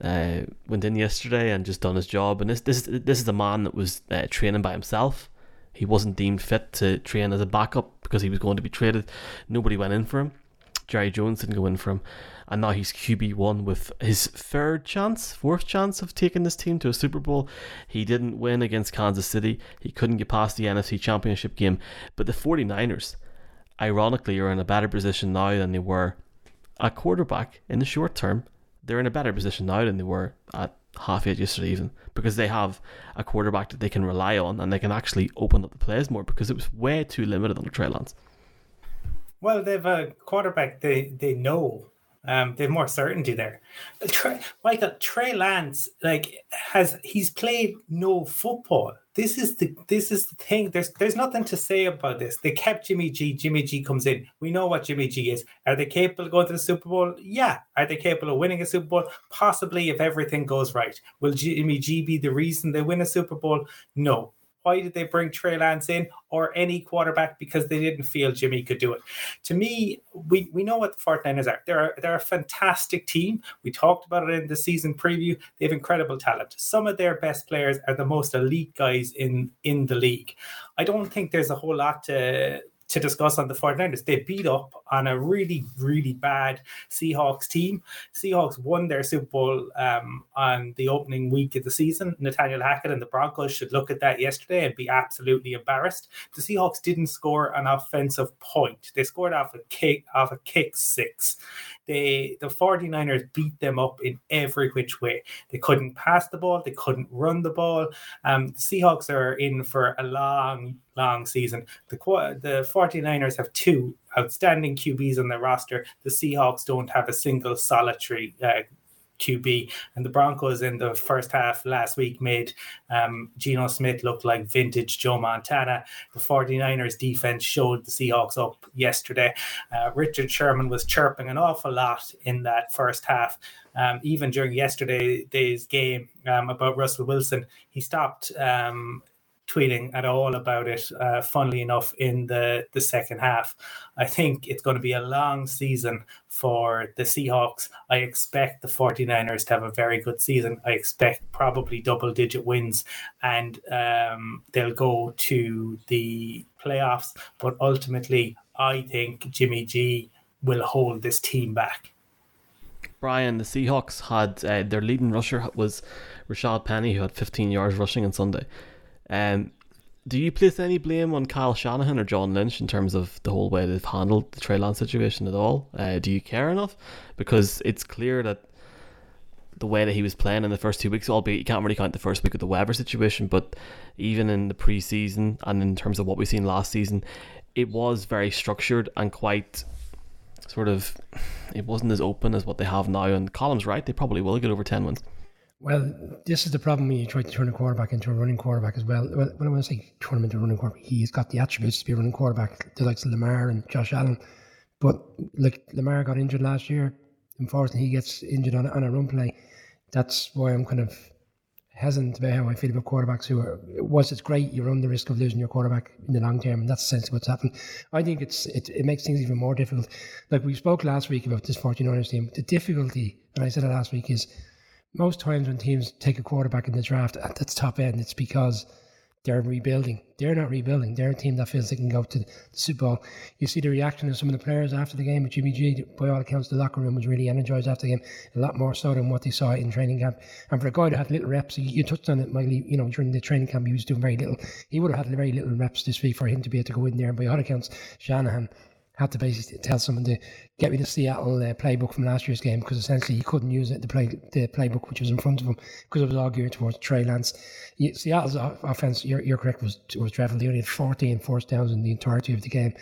uh, went in yesterday and just done his job. And this this this is a man that was uh, training by himself. He wasn't deemed fit to train as a backup because he was going to be traded. Nobody went in for him. Jerry Jones didn't go in for him and now he's QB1 with his third chance, fourth chance of taking this team to a Super Bowl. He didn't win against Kansas City. He couldn't get past the NFC Championship game. But the 49ers, ironically, are in a better position now than they were at quarterback in the short term. They're in a better position now than they were at half eight yesterday, even because they have a quarterback that they can rely on and they can actually open up the plays more because it was way too limited on the Trey Lance. Well, they've a quarterback they, they know um, they have more certainty there. Trey, Michael Trey Lance, like, has he's played no football. This is the this is the thing. There's there's nothing to say about this. They kept Jimmy G. Jimmy G comes in. We know what Jimmy G is. Are they capable of going to the Super Bowl? Yeah. Are they capable of winning a Super Bowl? Possibly, if everything goes right. Will Jimmy G be the reason they win a Super Bowl? No. Why did they bring Trey Lance in or any quarterback? Because they didn't feel Jimmy could do it. To me, we, we know what the 49ers are. They're they're a fantastic team. We talked about it in the season preview. They have incredible talent. Some of their best players are the most elite guys in, in the league. I don't think there's a whole lot to to discuss on the 49ers. They beat up on a really, really bad Seahawks team. Seahawks won their Super Bowl um, on the opening week of the season. Nathaniel Hackett and the Broncos should look at that yesterday and be absolutely embarrassed. The Seahawks didn't score an offensive point. They scored off a kick off a kick six. They the 49ers beat them up in every which way. They couldn't pass the ball, they couldn't run the ball. Um, the Seahawks are in for a long, long season. The the 49ers have two outstanding QBs on their roster. The Seahawks don't have a single solitary uh, QB. And the Broncos in the first half last week made um, Geno Smith look like vintage Joe Montana. The 49ers defense showed the Seahawks up yesterday. Uh, Richard Sherman was chirping an awful lot in that first half. Um, even during yesterday's game um, about Russell Wilson, he stopped um, tweeting at all about it, uh, funnily enough, in the, the second half. I think it's going to be a long season for the Seahawks. I expect the 49ers to have a very good season. I expect probably double digit wins and um, they'll go to the playoffs. But ultimately, I think Jimmy G will hold this team back. Brian, the Seahawks had uh, their leading rusher was Rashad Penny, who had 15 yards rushing on Sunday. Um, do you place any blame on Kyle Shanahan or John Lynch in terms of the whole way they've handled the Trey Lance situation at all? Uh, do you care enough? Because it's clear that the way that he was playing in the first two weeks, albeit you can't really count the first week of the weather situation, but even in the preseason and in terms of what we've seen last season, it was very structured and quite sort of it wasn't as open as what they have now. And Colin's right, they probably will get over ten wins. Well, this is the problem when you try to turn a quarterback into a running quarterback as well. Well, when I want to say turn him into a running quarterback, he's got the attributes to be a running quarterback, the likes of Lamar and Josh Allen. But like Lamar got injured last year, unfortunately, he gets injured on, on a run play. That's why I'm kind of hesitant about how I feel about quarterbacks who are. Was it's great, you run the risk of losing your quarterback in the long term, and that's essentially what's happened. I think it's it, it makes things even more difficult. Like we spoke last week about this 49ers team, the difficulty, and I said it last week, is most times when teams take a quarterback in the draft at the top end, it's because they're rebuilding. They're not rebuilding. They're a team that feels they can go to the Super Bowl. You see the reaction of some of the players after the game with Jimmy G. By all accounts, the locker room was really energized after the game, a lot more so than what they saw in training camp. And for a guy that had little reps, you touched on it, Miley, you know, during the training camp, he was doing very little. He would have had very little reps this week for him to be able to go in there. And by all accounts, Shanahan had to basically tell someone to get me the Seattle uh, playbook from last year's game because essentially he couldn't use it the play the playbook which was in front of him because it was geared towards Trey Lance. Seattle's offense, you're, you're correct, was was dreadful. They only had 14 forced downs in the entirety of the game,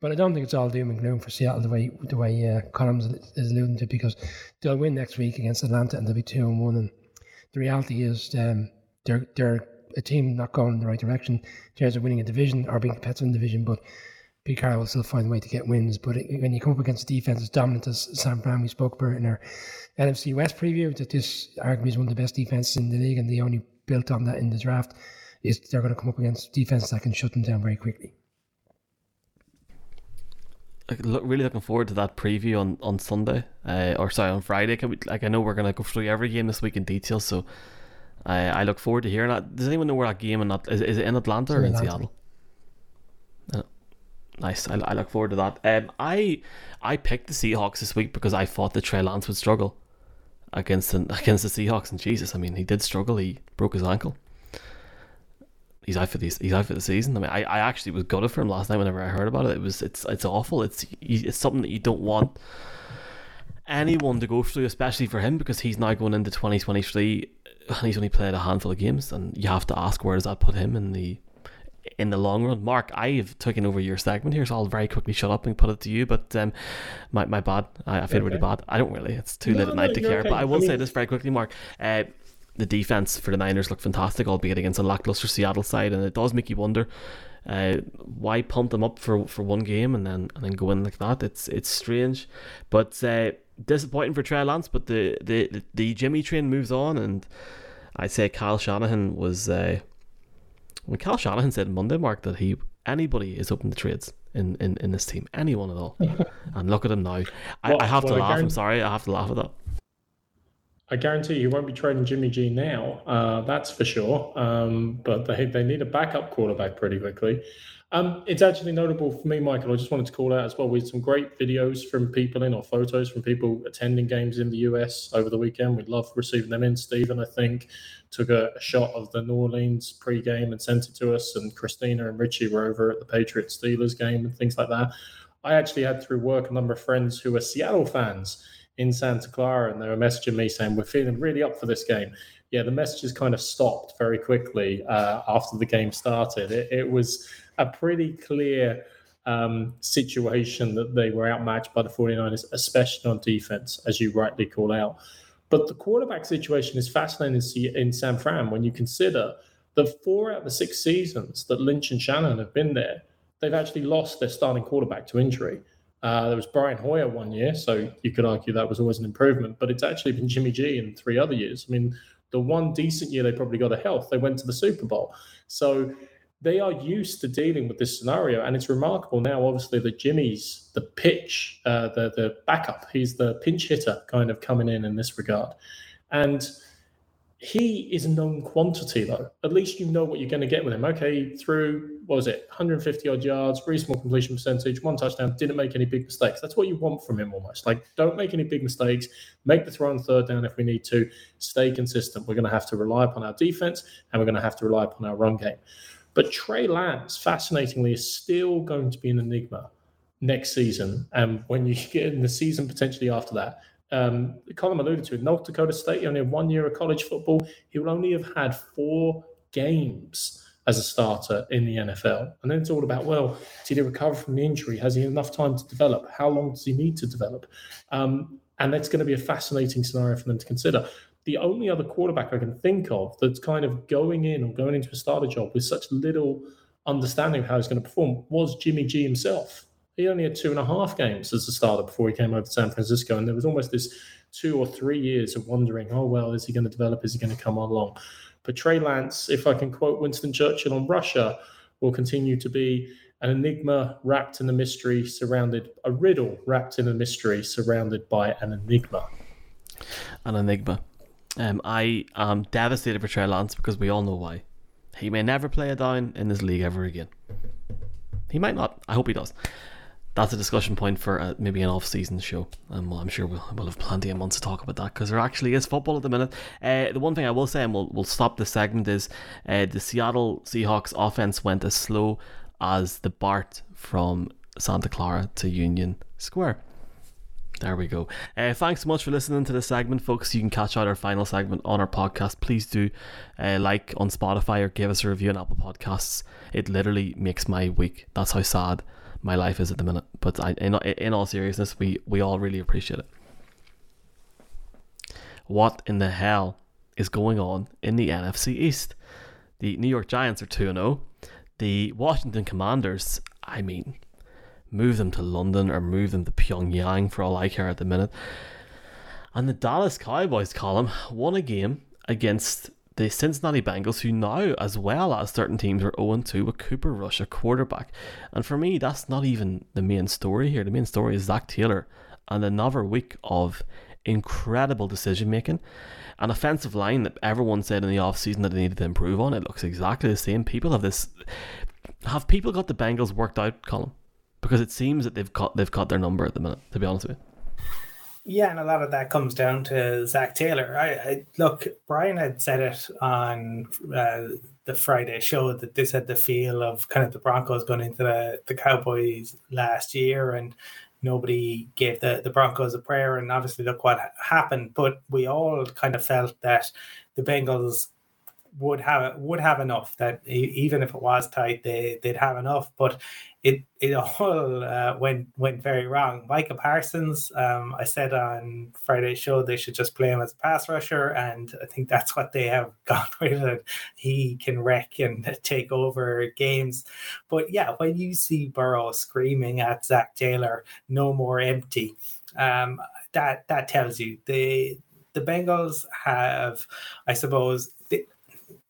but I don't think it's all doom and gloom for Seattle the way the way uh, Colin's is alluding to because they'll win next week against Atlanta and they'll be two and one. And the reality is um, they're they're a team not going in the right direction terms of winning a division or being competitive in the division, but Pete Carroll will still find a way to get wins. But when you come up against a defense as dominant as Sam Brown, we spoke about in our NFC West preview, that this arguably is one of the best defenses in the league, and they only built on that in the draft. Is they're going to come up against defense that can shut them down very quickly. Look, really looking forward to that preview on on Sunday, uh, or sorry, on Friday. Can we, like, I know we're going to go through every game this week in detail, so I I look forward to hearing that. Does anyone know where that game in is? Is it in Atlanta it's or in Atlanta. Seattle? Nice. I, I look forward to that. Um, I I picked the Seahawks this week because I thought that Trey Lance would struggle against the, against the Seahawks. And Jesus, I mean, he did struggle. He broke his ankle. He's out for these. He's out for the season. I mean, I, I actually was gutted for him last night. Whenever I heard about it, it was it's it's awful. It's it's something that you don't want anyone to go through, especially for him because he's now going into twenty twenty three and he's only played a handful of games. And you have to ask where does that put him in the in the long run. Mark, I've taken over your segment here, so I'll very quickly shut up and put it to you. But um, my, my bad. I, I feel okay. really bad. I don't really. It's too no, late at night no, to care. Okay. But I will I mean, say this very quickly, Mark. Uh, the defense for the Niners looked fantastic, albeit against a lackluster Seattle side, and it does make you wonder uh, why pump them up for, for one game and then and then go in like that. It's it's strange, but uh, disappointing for Trey Lance. But the, the the Jimmy train moves on, and I'd say Kyle Shanahan was uh, when Kyle Shanahan said Monday, Mark, that he anybody is open to trades in, in, in this team, anyone at all. and look at him now. I, well, I have to laugh. I'm sorry, I have to laugh at that. I guarantee you won't be trading Jimmy G now. Uh, that's for sure. Um, but they they need a backup quarterback pretty quickly. Um, it's actually notable for me, Michael. I just wanted to call out as well. We had some great videos from people in, or photos from people attending games in the US over the weekend. We love receiving them in. Stephen, I think, took a, a shot of the New Orleans pre-game and sent it to us. And Christina and Richie were over at the Patriots Steelers game and things like that. I actually had through work a number of friends who are Seattle fans in Santa Clara, and they were messaging me saying, We're feeling really up for this game. Yeah, the messages kind of stopped very quickly uh, after the game started. It, it was a pretty clear um, situation that they were outmatched by the 49ers, especially on defense, as you rightly call out. But the quarterback situation is fascinating in San Fran when you consider the four out of the six seasons that Lynch and Shanahan have been there, they've actually lost their starting quarterback to injury. Uh, there was Brian Hoyer one year, so you could argue that was always an improvement, but it's actually been Jimmy G in three other years. I mean, the one decent year they probably got a health, they went to the Super Bowl. So they are used to dealing with this scenario, and it's remarkable now. Obviously, that Jimmy's the pitch, uh, the the backup. He's the pinch hitter, kind of coming in in this regard, and he is a known quantity though. At least you know what you're going to get with him. Okay, through what was it, 150 odd yards, reasonable completion percentage, one touchdown, didn't make any big mistakes. That's what you want from him almost. Like, don't make any big mistakes. Make the throw on third down if we need to. Stay consistent. We're going to have to rely upon our defense, and we're going to have to rely upon our run game. But Trey Lance, fascinatingly, is still going to be an enigma next season. And when you get in the season potentially after that, um, Colin alluded to it, North Dakota State, only had one year of college football. He will only have had four games as a starter in the NFL. And then it's all about, well, did he recover from the injury? Has he enough time to develop? How long does he need to develop? Um, and that's going to be a fascinating scenario for them to consider the only other quarterback I can think of that's kind of going in or going into a starter job with such little understanding of how he's going to perform was Jimmy G himself. He only had two and a half games as a starter before he came over to San Francisco. And there was almost this two or three years of wondering, oh, well, is he going to develop? Is he going to come on along? But Trey Lance, if I can quote Winston Churchill on Russia, will continue to be an enigma wrapped in a mystery, surrounded, a riddle wrapped in a mystery, surrounded by an enigma. An enigma. Um, I am devastated for Trey Lance because we all know why. He may never play a down in this league ever again. He might not. I hope he does. That's a discussion point for uh, maybe an off-season show, and well, I'm sure we'll, we'll have plenty of months to talk about that because there actually is football at the minute. Uh, the one thing I will say, and we'll, we'll stop this segment, is uh, the Seattle Seahawks offense went as slow as the BART from Santa Clara to Union Square. There we go. Uh, thanks so much for listening to this segment, folks. You can catch out our final segment on our podcast. Please do uh, like on Spotify or give us a review on Apple Podcasts. It literally makes my week. That's how sad my life is at the minute. But I, in, in all seriousness, we, we all really appreciate it. What in the hell is going on in the NFC East? The New York Giants are 2 0. The Washington Commanders, I mean, move them to London or move them to Pyongyang for all I care at the minute. And the Dallas Cowboys Colin won a game against the Cincinnati Bengals, who now, as well as certain teams, are 0 2 with Cooper Rush, a quarterback. And for me, that's not even the main story here. The main story is Zac Taylor and another week of incredible decision making. An offensive line that everyone said in the offseason that they needed to improve on. It looks exactly the same. People have this. Have people got the Bengals worked out, Colin? Because it seems that they've got they've got their number at the minute. To be honest with you. Yeah, and a lot of that comes down to Zac Taylor. I, I look, Brian had said it on uh, the Friday show that this had the feel of kind of the Broncos going into the, the Cowboys last year, and nobody gave the, the Broncos a prayer. And obviously, look what happened. But we all kind of felt that the Bengals would have would have enough that even if it was tight they they'd have enough. But it it all uh, went went very wrong. Micah Parsons um, I said on Friday's show they should just play him as a pass rusher and I think that's what they have gone with it he can wreck and take over games. But yeah when you see Burrow screaming at Zac Taylor no more empty um, that that tells you. The the Bengals have, I suppose,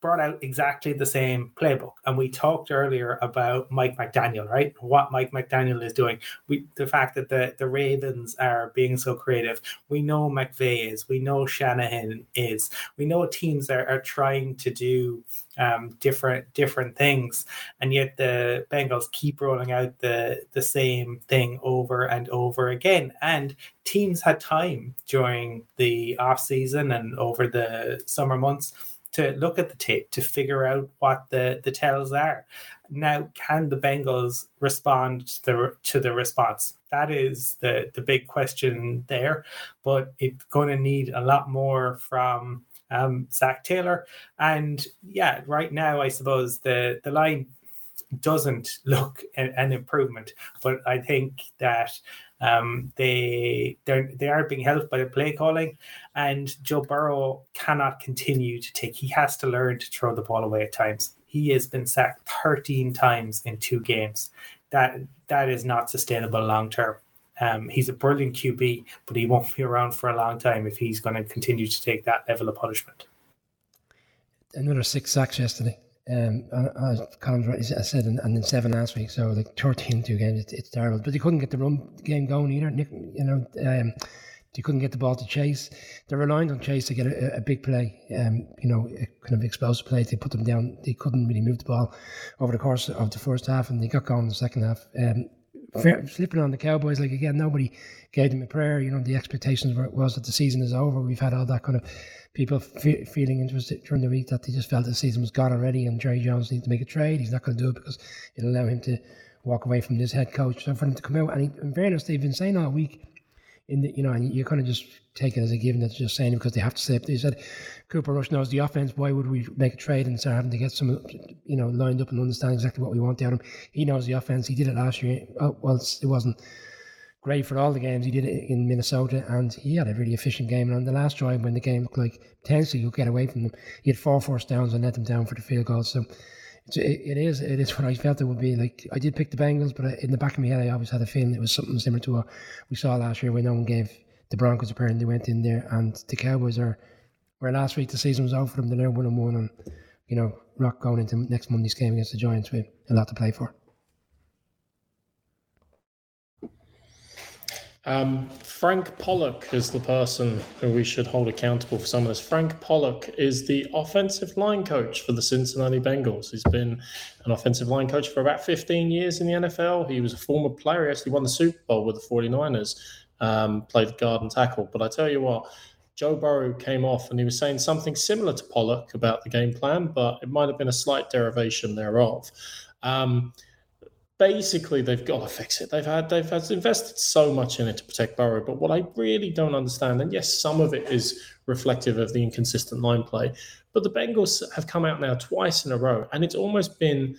brought out exactly the same playbook. And we talked earlier about Mike McDaniel, right? What Mike McDaniel is doing. We the fact that the, the Ravens are being so creative. We know McVay is, we know Shanahan is, we know teams are, are trying to do um, different different things, and yet the Bengals keep rolling out the the same thing over and over again. And teams had time during the off season and over the summer months to look at the tape to figure out what the, the tells are. Now, can the Bengals respond to the, to the response? That is the, the big question there, but it's going to need a lot more from um, Zac Taylor. And yeah, right now, I suppose the, the line doesn't look an, improvement, but I think that um, they they they are being helped by the play calling, and Joe Burrow cannot continue to take. He has to learn to throw the ball away at times. He has been sacked 13 times in two games. That that is not sustainable long term. Um, he's a brilliant QB, but he won't be around for a long time if he's going to continue to take that level of punishment. Another six sacks yesterday. Um, as Colin's right, I said, and, and then seven last week. So like 13 two games, it's, it's terrible. But they couldn't get the run game going either. Nick, you know, um, they couldn't get the ball to Chase. They're relying on Chase to get a, a big play, um, you know, kind of explosive play. They put them down. They couldn't really move the ball over the course of the first half, and they got going in the second half. Um, flipping on the Cowboys, like again, nobody gave them a prayer. You know, the expectations were, was that the season is over. We've had all that kind of people f- feeling interested during the week that they just felt the season was gone already and Jerry Jones needs to make a trade. He's not going to do it because it'll allow him to walk away from this head coach. So for him to come out, and he, in fairness, they've been saying all week, in the, you know, and you kind of just take it as a given that just saying because they have to say it. They said Cooper Rush knows the offense. Why would we make a trade and start having to get some, you know, lined up and understand exactly what we want out of him? He knows the offense. He did it last year. Oh, well, it wasn't great for all the games. He did it in Minnesota, and he had a really efficient game. And on the last drive, when the game looked like potentially you could get away from them, he had four first downs and let them down for the field goal. So it, it is it is what I felt it would be. Like I did pick the Bengals, but in the back of my head, I always had a feeling it was something similar to what we saw last year when no one gave the Broncos a pair and they went in there, and the Cowboys are where last week the season was over for them. They're now one and one, and you know, rock going into next Monday's game against the Giants with a lot to play for. Um, Frank Pollack is the person who we should hold accountable for some of this. Frank Pollack is the offensive line coach for the Cincinnati Bengals. He's been an offensive line coach for about 15 years in the NFL. He was a former player. He actually won the Super Bowl with the 49ers, um, played guard and tackle. But I tell you what, Joe Burrow came off and he was saying something similar to Pollack about the game plan, but it might have been a slight derivation thereof. Um, basically they've got to fix it. They've had they've had invested so much in it to protect Burrow, but what I really don't understand, and yes, some of it is reflective of the inconsistent line play, but the Bengals have come out now twice in a row, and it's almost been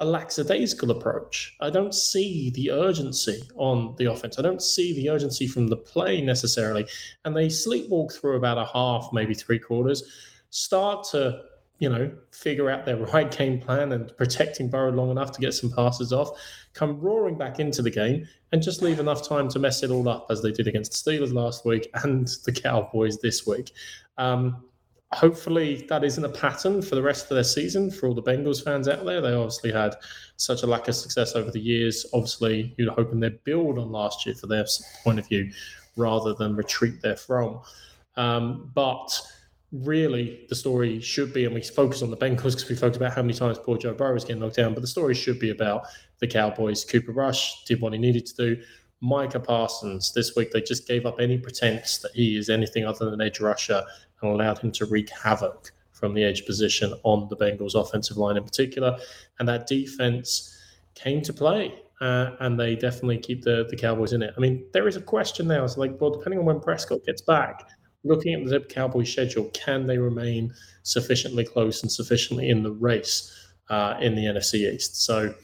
a lackadaisical approach. I don't see the urgency on the offense. I don't see the urgency from the play necessarily, and they sleepwalk through about a half, maybe three quarters, start to you know, figure out their right game plan and protecting Burrow long enough to get some passes off, come roaring back into the game and just leave enough time to mess it all up as they did against the Steelers last week and the Cowboys this week. Um, hopefully that isn't a pattern for the rest of their season for all the Bengals fans out there. They obviously had such a lack of success over the years. Obviously, you're hoping they build on last year for their point of view rather than retreat therefrom. Um, but really the story should be, and we focus on the Bengals because we focus about how many times poor Joe Burrow is getting knocked down, but the story should be about the Cowboys. Cooper Rush did what he needed to do. Micah Parsons, this week they just gave up any pretense that he is anything other than edge rusher and allowed him to wreak havoc from the edge position on the Bengals offensive line in particular. And that defense came to play. Uh, and they definitely keep the, the Cowboys in it. I mean, there is a question now. It's like, well, depending on when Prescott gets back, looking at the Cowboys schedule, can they remain sufficiently close and sufficiently in the race uh, in the NFC East? So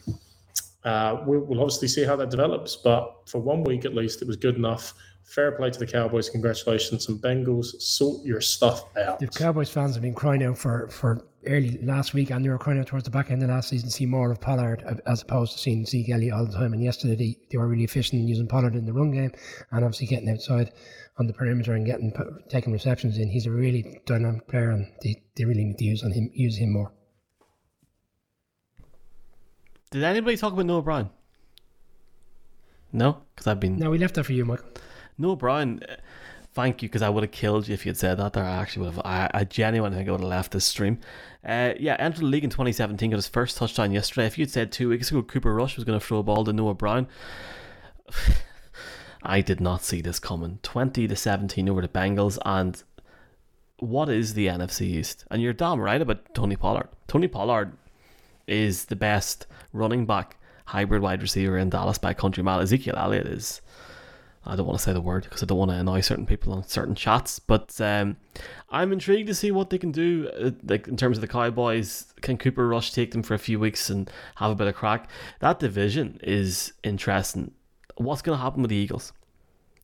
uh, we'll, we'll, obviously see how that develops. But for one week at least, it was good enough. Fair play to the Cowboys. Congratulations. And Bengals, sort your stuff out. The Cowboys fans have been crying out for, for early last week and they were crying out towards the back end of last season to see more of Pollard as opposed to seeing Zeke Elliott all the time. And yesterday they, they were really efficient in using Pollard in the run game and obviously getting outside on the perimeter and getting taking receptions in. He's a really dynamic player, and they, they really need to use on him use him more. Did anybody talk about Noah Brown? No, because I've been. No, we left that for you, Michael. Noah Brown. Uh, thank you, because I would have killed you if you had said that. There, I actually would have. I, I genuinely think I would have left this stream. Uh, yeah, entered the league in 2017, got his first touchdown yesterday. If you'd said two weeks ago Cooper Rush was going to throw a ball to Noah Brown, I did not see this coming. 20 to 17 over the Bengals. And what is the NFC East? And you're damn right about Tony Pollard. Tony Pollard is the best running back hybrid wide receiver in Dallas by country mile. Ezekiel Elliott is. I don't want to say the word because I don't want to annoy certain people on certain chats, but um, I'm intrigued to see what they can do. Uh, like in terms of the Cowboys, can Cooper Rush take them for a few weeks and have a bit of crack? That division is interesting what's going to happen with the Eagles?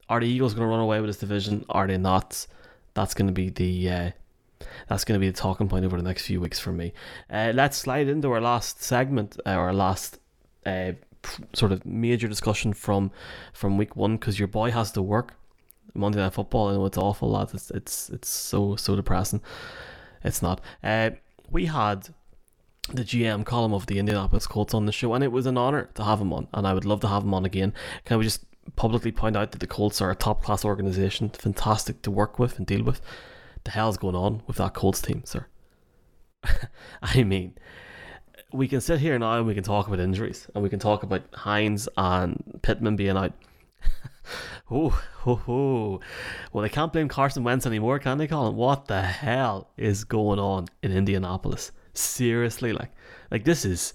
Are the Eagles going to run away with this division? Are they not? That's going to be the uh, that's going to be the talking point over the next few weeks for me. Uh, let's slide into our last segment, uh, our last uh, sort of major discussion from from week one because your boy has to work Monday Night Football. I know it's awful, lads. It's it's it's so so depressing. It's not. Uh, we had the GM column of the Indianapolis Colts on the show, and it was an honor to have him on, and I would love to have him on again. Can we just publicly point out that the Colts are a top class organization, fantastic to work with and deal with? The hell's going on with that Colts team, sir? I mean, we can sit here now and we can talk about injuries, and we can talk about Hines and Pittman being out. oh, oh, oh. Well, they can't blame Carson Wentz anymore, can they, Colin? What the hell is going on in Indianapolis? Seriously, like, like this is.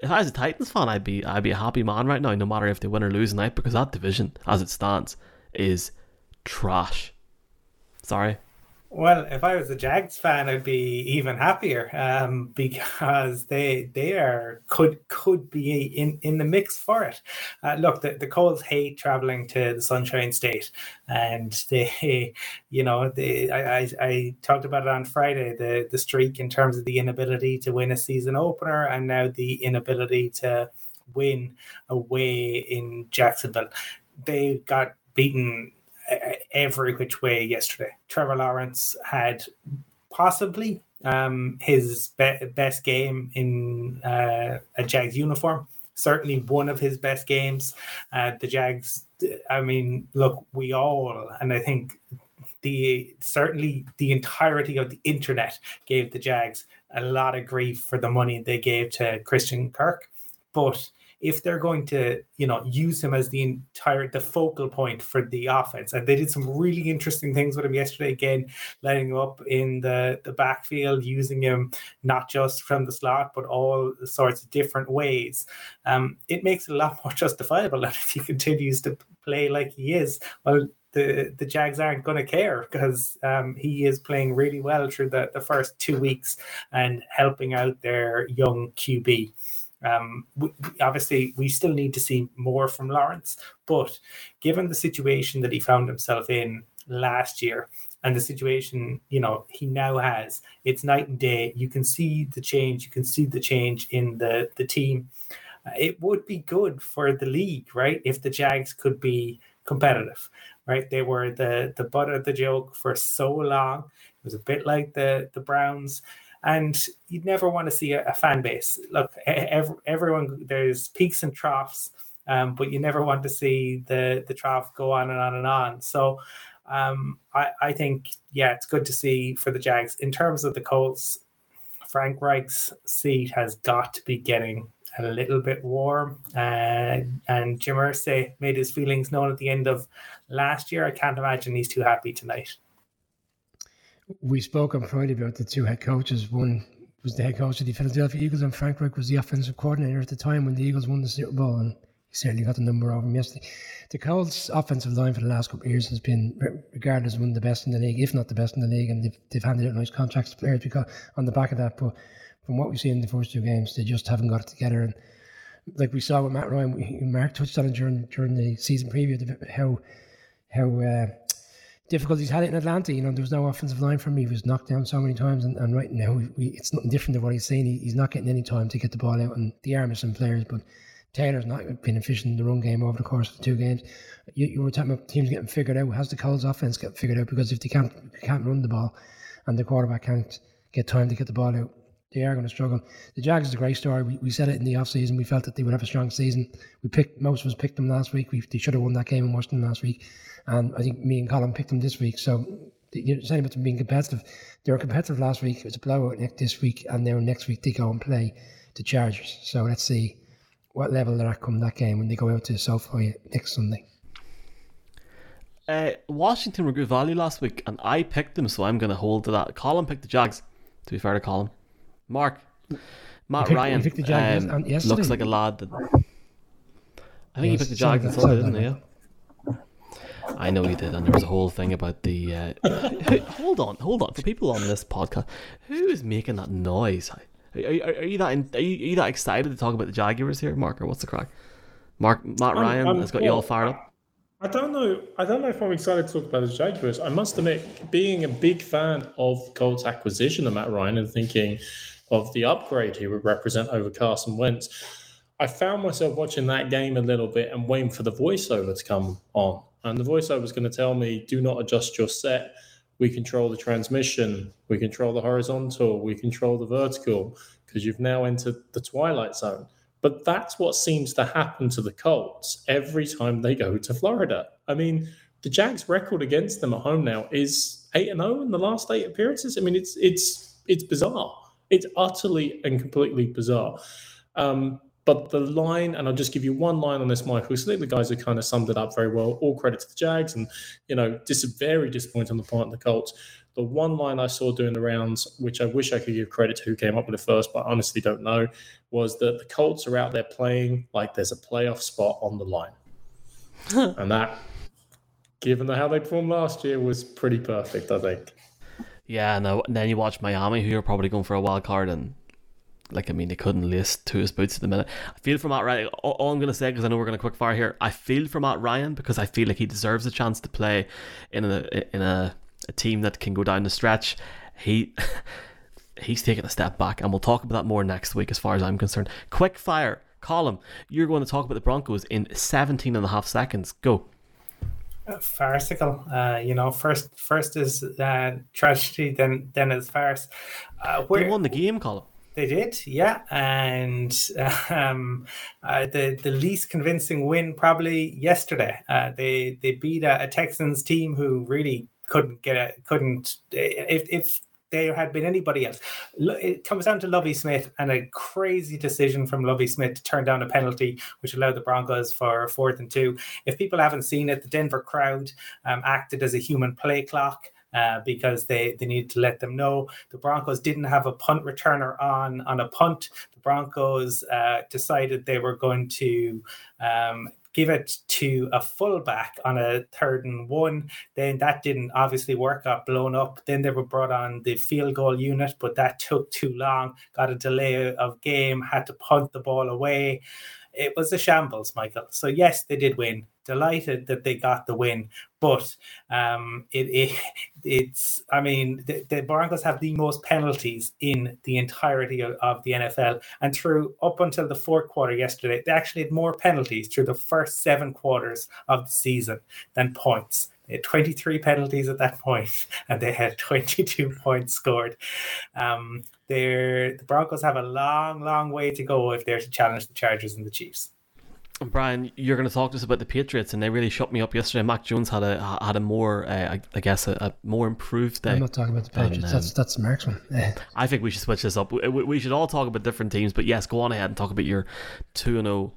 If I was a Titans fan, I'd be I'd be a happy man right now, no matter if they win or lose tonight, because that division, as it stands, is trash. Sorry, well, if I was a Jags fan, I'd be even happier um, because they they are could could be in, in the mix for it. Uh, look, the, the Colts hate traveling to the Sunshine State, and they, you know, they, I, I, I talked about it on Friday the the streak in terms of the inability to win a season opener, and now the inability to win away in Jacksonville. They got beaten every which way yesterday. Trevor Lawrence had possibly um, his be- best game in uh, a Jags uniform certainly one of his best games. Uh, the Jags, I mean, look, we all, and I think the certainly the entirety of the internet gave the Jags a lot of grief for the money they gave to Christian Kirk, but if they're going to, you know, use him as the entire the focal point for the offense. And they did some really interesting things with him yesterday. Again, letting him up in the the backfield, using him not just from the slot, but all sorts of different ways. Um, it makes it a lot more justifiable that if he continues to play like he is, well, the the Jags aren't going to care because um, he is playing really well through the, the first two weeks and helping out their young QB. Um, we, obviously, we still need to see more from Lawrence, but given the situation that he found himself in last year and the situation you know he now has, it's night and day. You can see the change. You can see the change in the the team. Uh, it would be good for the league, right? If the Jags could be competitive, right? They were the the butt of the joke for so long. It was a bit like the the Browns and you'd never want to see a, a fan base. Look, every, everyone there's peaks and troughs, um, but you never want to see the the trough go on and on and on. So. Um, I, I think, yeah, it's good to see for the Jags. In terms of the Colts, Frank Reich's seat has got to be getting a little bit warm. Uh, and Jim Irsay made his feelings known at the end of last year. I can't imagine he's too happy tonight we spoke on Friday about the two head coaches. One was the head coach of the Philadelphia Eagles, and Frank Reich was the offensive coordinator at the time when the Eagles won the Super Bowl, and he certainly got the number over him yesterday. The Colts' offensive line for the last couple of years has been regarded as one of the best in the league, if not the best in the league, and they've, they've handed out nice contracts to players because on the back of that. But from what we've seen in the first two games, they just haven't got it together. And like we saw with Matt Ryan, Mark touched on it during during the season preview, how how uh, difficulties had it in Atlanta. You know, there was no offensive line for him. He was knocked down so many times, and, and right now we, it's nothing different than what he's saying. He, he's not getting any time to get the ball out, and the arm of some players, but Taylor's not been efficient in the run game over the course of the two games. You, you were talking about teams getting figured out. Has the Colts offense get figured out? Because if they can't can't run the ball, and the quarterback can't get time to get the ball out, they are going to struggle. The Jags is a great story. We, we said it in the off season. We felt that they would have a strong season. We picked most of us picked them last week. We, they should have won that game in Washington last week, and I think me and Colin picked them this week. So you're saying about them being competitive. They were competitive last week. It was a blowout this week, and now next week they go and play the Chargers. So let's see what level they're at come that game when they go out to SoFi next Sunday. Uh, Washington were good value last week, and I picked them, so I'm going to hold to that. Colin picked the Jags. To be fair to Colin, Mark, Matt picked, Ryan um, looks like a lad that. I think yes, he picked the Jags on Sunday, didn't he? Yeah. I know he did, and there was a whole thing about the. Uh, hold on, hold on. For people on this podcast, who is making that noise? Are, are, are you that in, are, you, are you that excited to talk about the Jaguars here, Mark, or what's the crack? Mark Matt Ryan I'm, I'm, has got well, you all fired up. I don't know. I don't know if I'm excited to talk about the Jaguars. I must admit, being a big fan of Colts acquisition of Matt Ryan and thinking of the upgrade he would represent over Carson Wentz, I found myself watching that game a little bit and waiting for the voiceover to come on. And the voiceover is going to tell me, do not adjust your set. We control the transmission. We control the horizontal. We control the vertical because you've now entered the twilight zone. But that's what seems to happen to the Colts every time they go to Florida. I mean, the Jags' record against them at home now is eight and zero oh in the last eight appearances. I mean, it's it's it's bizarre. It's utterly and completely bizarre. Um, but the line, and I'll just give you one line on this, Michael. So I think the guys have kind of summed it up very well. All credit to the Jags, and you know, is very disappointing on the part of the Colts. The one line I saw doing the rounds, which I wish I could give credit to who came up with it first, but I honestly don't know, was that the Colts are out there playing like there's a playoff spot on the line. and that, given how they performed last year, was pretty perfect, I think. Yeah, and then you watch Miami, who are probably going for a wild card, and like I mean, they couldn't list to his boots at the minute. I feel for Matt Ryan. All, all I'm going to say, because I know we're going to quick fire here, I feel for Matt Ryan because I feel like he deserves a chance to play in a in a a team that can go down the stretch. He he's taking a step back, and we'll talk about that more next week as far as I'm concerned. Quick fire, Colin, you're going to talk about the Broncos in 17 and a half seconds. Go. Uh, farcical, uh, you know. First, first is uh, tragedy, then then is farce. Uh, they won the game, Colin. They did, yeah, and um, uh, the the least convincing win probably yesterday. Uh, they they beat a, a, Texans team who really couldn't get a, couldn't if if there had been anybody else. It comes down to Lovie Smith and a crazy decision from Lovie Smith to turn down a penalty, which allowed the Broncos for fourth and two. If people haven't seen it, the Denver crowd um, acted as a human play clock uh, because they, they needed to let them know the Broncos didn't have a punt returner on on a punt. The Broncos uh, decided they were going to um, give it to a fullback on a third and one. Then that didn't obviously work, got blown up. Then they were brought on the field goal unit, but that took too long, got a delay of game, had to punt the ball away. It was a shambles, Michael. So, yes, they did win delighted that they got the win. But um, it, it it's I mean the, the, Broncos have the most penalties in the entirety of, of, the NFL, and through up until the fourth quarter yesterday, they actually had more penalties through the first seven quarters of the season than points. They had 23 penalties at that point, and they had 22 points scored. Um, they're, the Broncos have a long, long way to go if they're to challenge the Chargers and the Chiefs. Brian, you're going to talk to us about the Patriots, and they really shut me up yesterday. Mac Jones had a had a more, uh, I guess, a, a, more improved day. I'm not talking about the Patriots. And, um, that's that's marksman. I think we should switch this up. We, we, should all talk about different teams, but yes, go on ahead and talk about your two and zero oh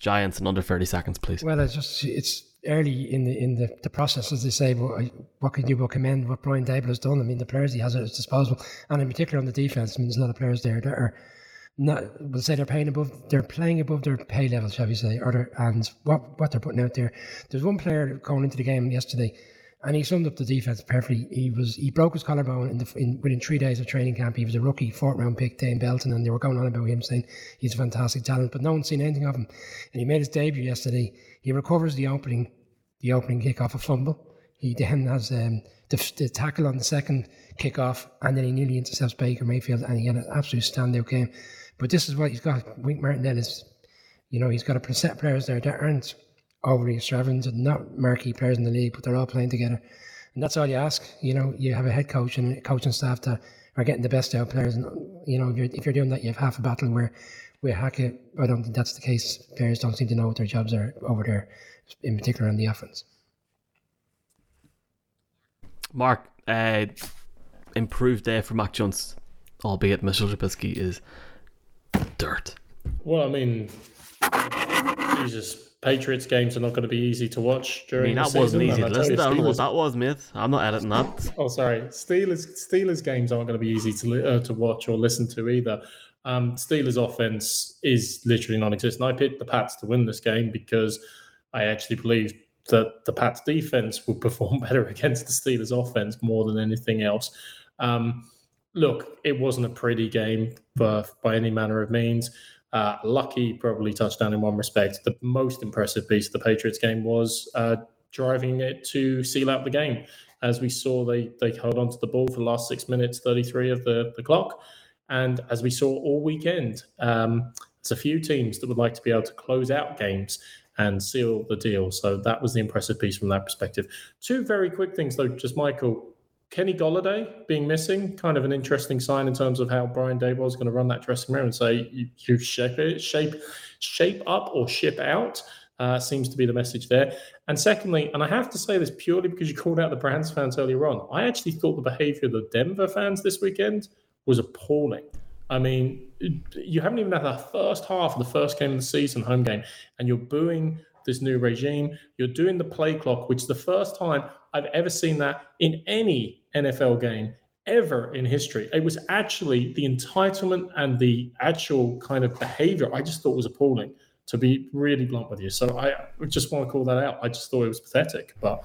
Giants in under thirty seconds, please. Well, it's just it's early in the in the, the process, as they say. But what can you but commend what Brian Daboll has done? I mean, the players he has at his disposal, and in particular on the defense. I mean, there's a lot of players there that are not we'll say they're paying above they're playing above their pay level, shall we say, or and what what they're putting out there. There's one player going into the game yesterday, and he summed up the defense perfectly. He was he broke his collarbone in the in, within three days of training camp. He was a rookie, fourth round pick, Dane Belton, and they were going on about him saying he's a fantastic talent, but no one's seen anything of him. And he made his debut yesterday. He recovers the opening the opening kick off a fumble. He then has um, the, the tackle on the second kickoff, and then he nearly intercepts Baker Mayfield, and he had an absolute standout game. But this is what he's got. Wink Martindale is, you know, he's got a set players there that aren't overly extravagant and not marquee players in the league, but they're all playing together. And that's all you ask. You know, you have a head coach and a coaching staff that are getting the best out of players. And, you know, if you're, if you're doing that, you have half a battle where, where Hackett, I don't think that's the case. Players don't seem to know what their jobs are over there, in particular on the offense. Mark, uh, improved day for Mac Jones, albeit Mitchell Trubisky is dirt. Well, I mean, Jesus, Patriots games are not going to be easy to watch during. I mean, that wasn't easy to listen to. I don't know what that was, mate. I'm not editing that. oh, sorry. Steelers Steelers games aren't going to be easy to uh, to watch or listen to either. Um, Steelers offense is literally non-existent. I picked the Pats to win this game because I actually believe that the Pats defense would perform better against the Steelers offense more than anything else. Um, look, it wasn't a pretty game for, by any manner of means. Uh, lucky, probably touchdown in one respect. The most impressive piece of the Patriots game was uh, driving it to seal out the game. As we saw, they they held on to the ball for the last six minutes, 33 of the, the clock. And as we saw all weekend, um, a few teams that would like to be able to close out games and seal the deal. So that was the impressive piece from that perspective. Two very quick things, though, just Michael. Kenny Golladay being missing, kind of an interesting sign in terms of how Brian Daboll is going to run that dressing room and say you, you shape it, shape, shape up or ship out. Uh, seems to be the message there. And secondly, and I have to say this purely because you called out the Browns fans earlier on, I actually thought the behavior of the Denver fans this weekend was appalling. I mean, you haven't even had the first half of the first game of the season, home game, and you're booing this new regime. You're doing the play clock, which the first time I've ever seen that in any NFL game ever in history. It was actually the entitlement and the actual kind of behavior I just thought was appalling, to be really blunt with you. So I just want to call that out. I just thought it was pathetic. But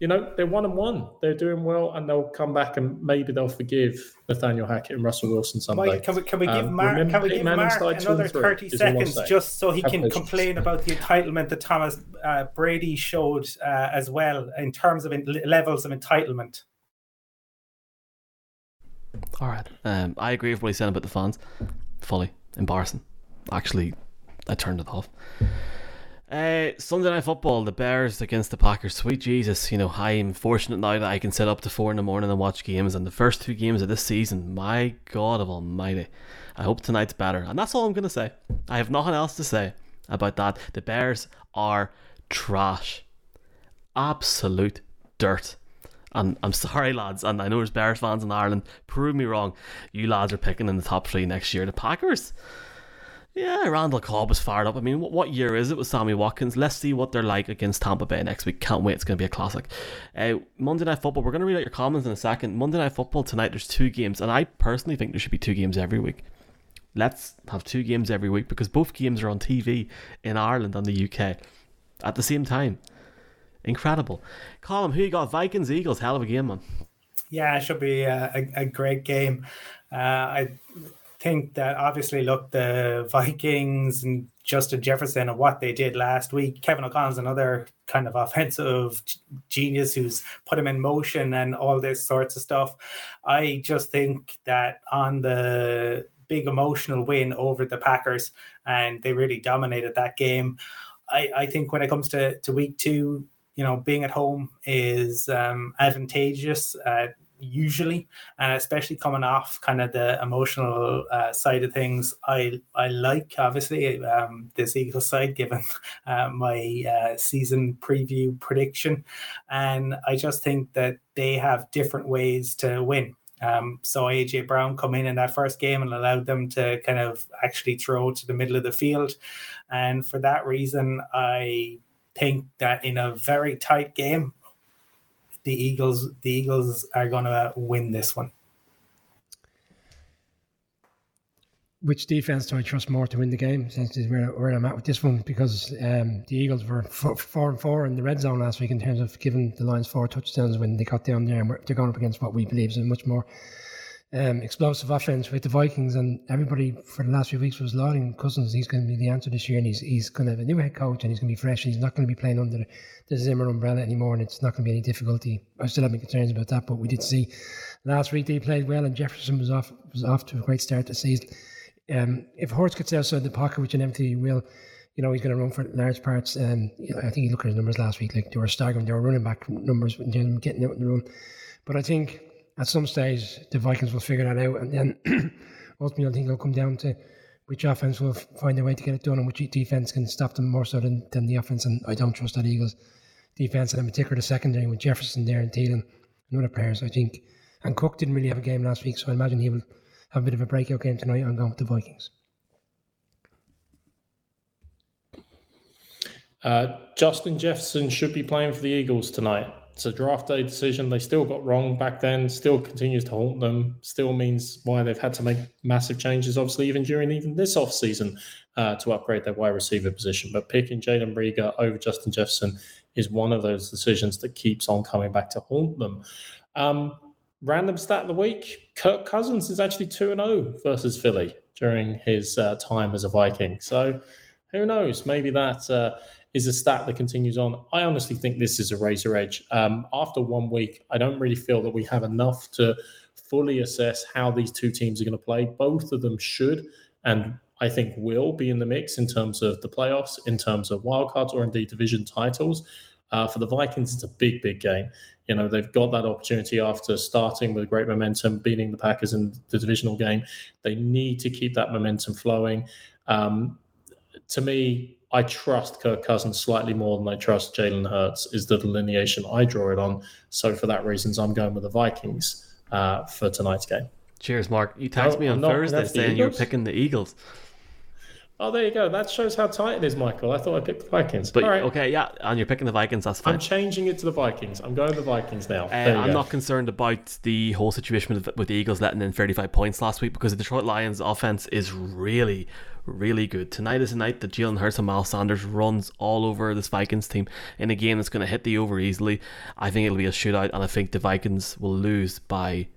you know, they're one and one. They're doing well, and they'll come back and maybe they'll forgive Nathaniel Hackett and Russell Wilson someday. Mike, can we, can we give um, Mark, can we give Mark another 30 seconds just so he can complain about the entitlement that Thomas uh, Brady showed uh, as well in terms of in, levels of entitlement? All right. Um, I agree with what he said about the fans. Fully. Embarrassing. Actually, I turned it off. Uh, Sunday night football, the Bears against the Packers. Sweet Jesus, you know I'm fortunate now that I can sit up to four in the morning and watch games. And the first two games of this season, my God of Almighty, I hope tonight's better. And that's all I'm gonna say. I have nothing else to say about that. The Bears are trash, absolute dirt. And I'm sorry, lads, and I know there's Bears fans in Ireland. Prove me wrong. You lads are picking in the top three next year. The Packers. Yeah, Randall Cobb was fired up. I mean, what, what year is it with Sammy Watkins? Let's see what they're like against Tampa Bay next week. Can't wait. It's going to be a classic. Uh, Monday Night Football. We're going to read out your comments in a second. Monday Night Football tonight. There's two games, and I personally think there should be two games every week. Let's have two games every week because both games are on TV in Ireland and the UK at the same time. Incredible. Colin, who you got? Vikings, Eagles. Hell of a game, man. Yeah, it should be a, a, a great game. Uh, I think that obviously, look, the Vikings and Justin Jefferson and what they did last week. Kevin O'Connell's another kind of offensive genius who's put him in motion and all this sorts of stuff. I just think that on the big emotional win over the Packers, and they really dominated that game. I, I think when it comes to, to week two, you know, being at home is um, advantageous. Uh, usually, and especially coming off kind of the emotional uh, side of things. I I like obviously um, this Eagles side given uh, my uh, season preview prediction, and I just think that they have different ways to win. Um, so AJ Brown come in in that first game and allowed them to kind of actually throw to the middle of the field, and for that reason, I think that in a very tight game, the Eagles the Eagles are going to win this one. Which defense do I trust more to win the game? Essentially, where, where I'm at with this one because um, the Eagles were four, four, and four in the red zone last week in terms of giving the Lions four touchdowns when they got down there, and they're going up against what we believe is a much more um, explosive offense with the Vikings, and everybody for the last few weeks was lauding Cousins. He's going to be the answer this year, and he's he's going to have a new head coach, and he's going to be fresh, and he's not going to be playing under the, Zimmer umbrella anymore, and it's not going to be any difficulty. I still have my concerns about that, but we did see last week they played well, and Jefferson was off was off to a great start the season. Um, if Hurts gets outside the pocket, which inevitably he will, you know, he's going to run for large parts. Um, you know, I think you look at his numbers last week, like they were staggering. They were running back numbers, getting out in the run. But I think at some stage the Vikings will figure that out, and then ultimately I think it'll come down to which offense will find a way to get it done and which defense can stop them more so than, than the offense. And I don't trust that Eagles defense, and in particular the secondary with Jefferson there and Thielen and other players. I think, and Cook didn't really have a game last week, so I imagine he will have a bit of a breakout game tonight. I'm going with the Vikings. Uh, Justin Jefferson should be playing for the Eagles tonight. It's a draft day decision they still got wrong back then, still continues to haunt them, still means why they've had to make massive changes, obviously, even during even this offseason uh, to upgrade their wide receiver position. But picking Jalen Reagor over Justin Jefferson is one of those decisions that keeps on coming back to haunt them. Um, random stat of the week Kirk Cousins is actually 2 0 versus Philly during his uh, time as a Viking. So who knows? Maybe that uh, is a stat that continues on. I honestly think this is a razor edge. Um, after one week, I don't really feel that we have enough to fully assess how these two teams are going to play. Both of them should and I think will be in the mix in terms of the playoffs, in terms of wildcards, or indeed division titles. Uh, for the Vikings, it's a big, big game. You know, they've got that opportunity after starting with great momentum, beating the Packers in the divisional game. They need to keep that momentum flowing. Um, to me, I trust Kirk Cousins slightly more than I trust Jalen Hurts, is the delineation I draw it on. So for that reasons, I'm going with the Vikings uh, for tonight's game. Cheers, Mark. You texted no, me on Thursday saying you were picking the Eagles. Oh, there you go. That shows how tight it is, Michael. I thought I picked the Vikings. But okay, yeah, and you're picking the Vikings. That's fine. I'm changing it to the Vikings. I'm going the Vikings now. Uh, I'm go. not concerned about the whole situation with, with the Eagles letting in 35 points last week because the Detroit Lions' offense is really, really good. Tonight is a night that Jalen Hurts and Miles Sanders runs all over this Vikings team in a game that's going to hit the over easily. I think it'll be a shootout, and I think the Vikings will lose by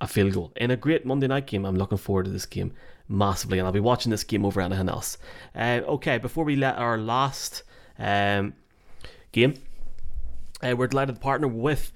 a field goal in a great Monday night game. I'm looking forward to this game massively, and I'll be watching this game over anything else. Uh, okay, before we let our last um, game, Uh, we're delighted to partner with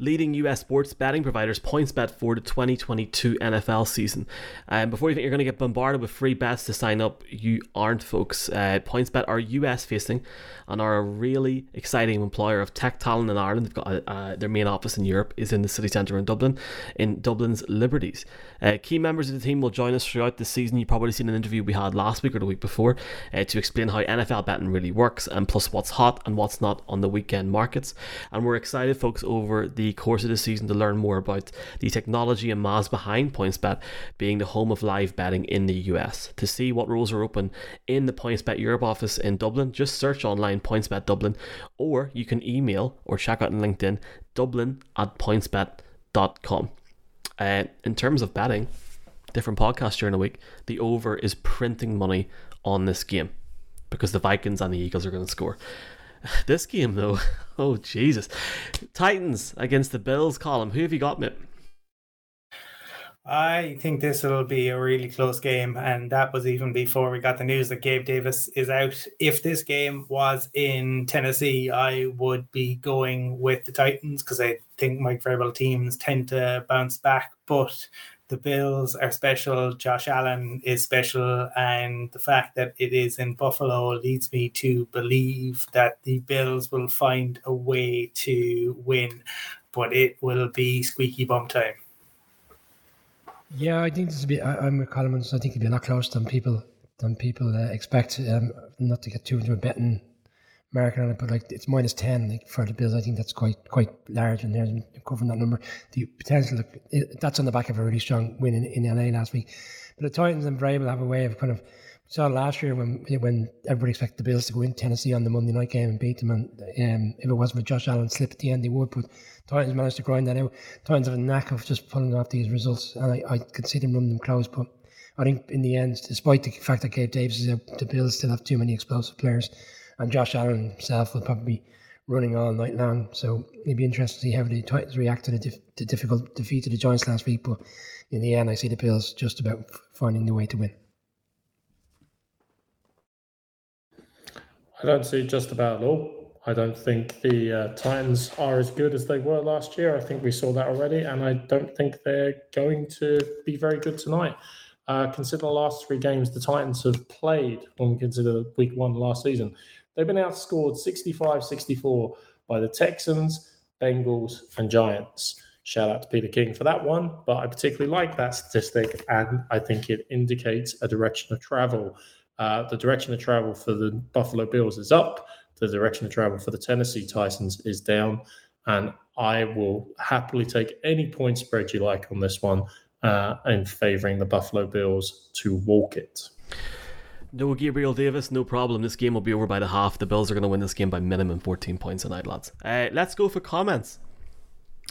leading US sports betting providers PointsBet for the 2022 NFL season. Um, before you think you're going to get bombarded with free bets to sign up, you aren't, folks. Uh, PointsBet are US facing and are a really exciting employer of tech talent in Ireland. They've got a, uh, their main office in Europe is in the city centre in Dublin, in Dublin's Liberties. Uh, key members of the team will join us throughout the season. You've probably seen an interview we had last week or the week before uh, to explain how NFL betting really works and plus what's hot and what's not on the weekend markets. And we're excited, folks, over the course of the season to learn more about the technology and maths behind PointsBet being the home of live betting in the US. To see what rules are open in the PointsBet Europe office in Dublin, just search online PointsBet Dublin, or you can email or check out on LinkedIn dublin at pointsbet.com. Uh, in terms of betting, different podcasts during the week, the over is printing money on this game because the Vikings and the Eagles are going to score. This game, though, oh Jesus, Titans against the Bills. Colin, who have you got, Mitt? I think this will be a really close game, and that was even before we got the news that Gabe Davis is out. If this game was in Tennessee, I would be going with the Titans because I think Mike Vrabel teams tend to bounce back, but the Bills are special. Josh Allen is special, and the fact that it is in Buffalo leads me to believe that the Bills will find a way to win, but it will be squeaky bum time. Yeah, I think this will be. I, am with Coleman, so I think it'll be a lot closer than people than people uh, expect. Um, not to get too into a betting market on it, but like it's minus ten like for the Bills. I think that's quite quite large, and they're covering that number. The potential look, that's on the back of a really strong win in, in LA last week. But the Titans and Vrabel have a way of kind of saw last year when when everybody expected the Bills to go in Tennessee on the Monday night game and beat them, and um, if it wasn't for Josh Allen slip at the end, they would. But Titans managed to grind that out. Titans have a knack of just pulling off these results, and I, I could see them running them close. But I think in the end, despite the fact that Gabe Davis is out, the Bills still have too many explosive players and Josh Allen himself will probably be running all night long. So it'd be interesting to see how the Titans react to the, dif- difficult defeat of the Giants last week. But in the end, I see the Bills just about finding the way to win. I don't see just about all. I don't think the uh, Titans are as good as they were last year. I think we saw that already, and I don't think they're going to be very good tonight. Uh, consider the last three games the Titans have played when we consider week one last season. They've been outscored 65 64 by the Texans, Bengals, and Giants. Shout out to Peter King for that one, but I particularly like that statistic and I think it indicates a direction of travel. Uh, the direction of travel for the Buffalo Bills is up, the direction of travel for the Tennessee Titans is down, and I will happily take any point spread you like on this one uh, in favoring the Buffalo Bills to walk it. No Gabriel Davis, no problem. This game will be over by the half. The Bills are going to win this game by minimum 14 points tonight, lads. Uh, let's go for comments.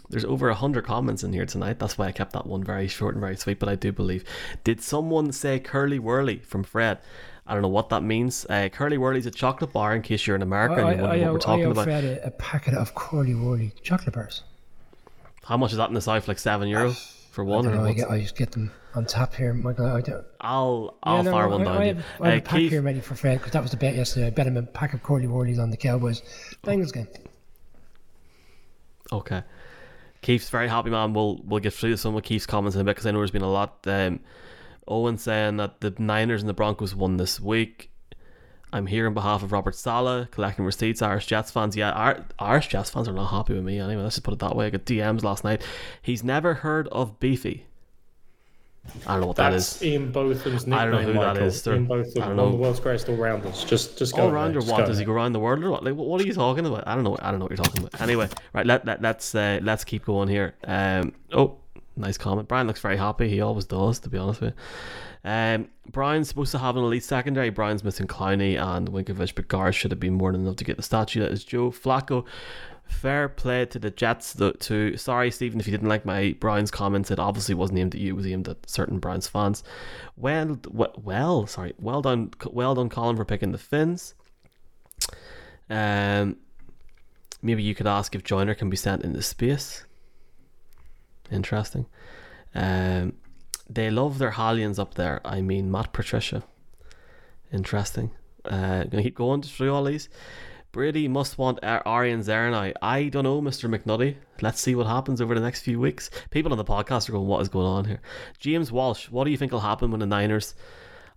There's over 100 comments in here tonight. That's why I kept that one very short and very sweet, but I do believe. Did someone say Curly Wurly from Fred? I don't know what that means. Uh, Curly Wurly's a chocolate bar in case you're in America I, and you wonder what we're talking I about. Fred a, a packet of Curly Wurly chocolate bars. How much is that in the South? Like seven euro for one? I, or know, I, get, I just get them on tap here, Michael. I don't, I'll I'll Yeah, no, fire I- one down. I, have, I have Uh, a pack Keith, here ready for Fred because that was the bet yesterday. I bet him a pack of Curly Wurlies on the Cowboys. Bengals game. Okay. Keith's very happy, man. We'll we'll get through some of Keith's comments in a bit because I know there's been a lot. Um, Owen saying that the Niners and the Broncos won this week. I'm here on behalf of Robert Saleh, collecting receipts. Irish Jets fans, yeah, Irish Jets fans are not happy with me anyway. Let's just put it that way. I got DMs last night. He's never heard of Beefy. I don't know what that That's. Ian Botham's nickname. I don't know who that Michael. is. They're- Ian I Botham, don't one of the world's greatest all-rounders. Just, just go All there, around or just what? go Does he go around the world or what? Like, what what are you talking about? I don't know. I don't know what you're talking about. Anyway, right. Let let let's uh, let's keep going here. Um. Oh, nice comment. Brian looks very happy. He always does, to be honest with you. Um. Browns supposed to have an elite secondary. Browns missing Clowney and Winovich, but Gar should have been more than enough to get the statue. That is Joe Flacco. Fair play to the Jets. Though, to sorry, Stephen, if you didn't like my Browns comments, it obviously wasn't aimed at you. It was aimed at certain Browns fans. Well, well, well, sorry. Well done, well done, Colin, for picking the Finns. Um, maybe you could ask if Joiner can be sent into space. Interesting. Um, they love their Hallians up there. I mean, Matt Patricia. Interesting. Uh, gonna keep going through all these. Brady must want Arian Zerni. I don't know, Mr. McNutty. Let's see what happens over the next few weeks. People on the podcast are going, what is going on here? James Walsh, what do you think will happen when the Niners,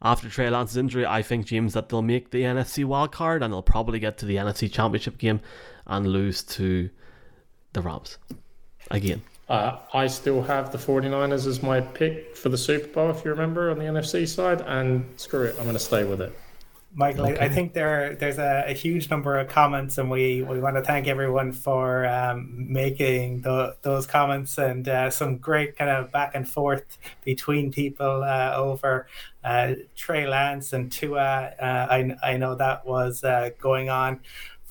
after Trey Lance's injury, I think, James, that they'll make the NFC wildcard and they'll probably get to the NFC championship game and lose to the Rams again. Uh, I still have the 49ers as my pick for the Super Bowl, if you remember, on the NFC side, and screw it, I'm going to stay with it. Michael, okay. I, I, think there there's a, a, huge number of comments, and we, we want to thank everyone for um, making the, those comments and uh, some great kind of back and forth between people uh, over uh, Trey Lance and Tua. Uh, I I know that was uh, going on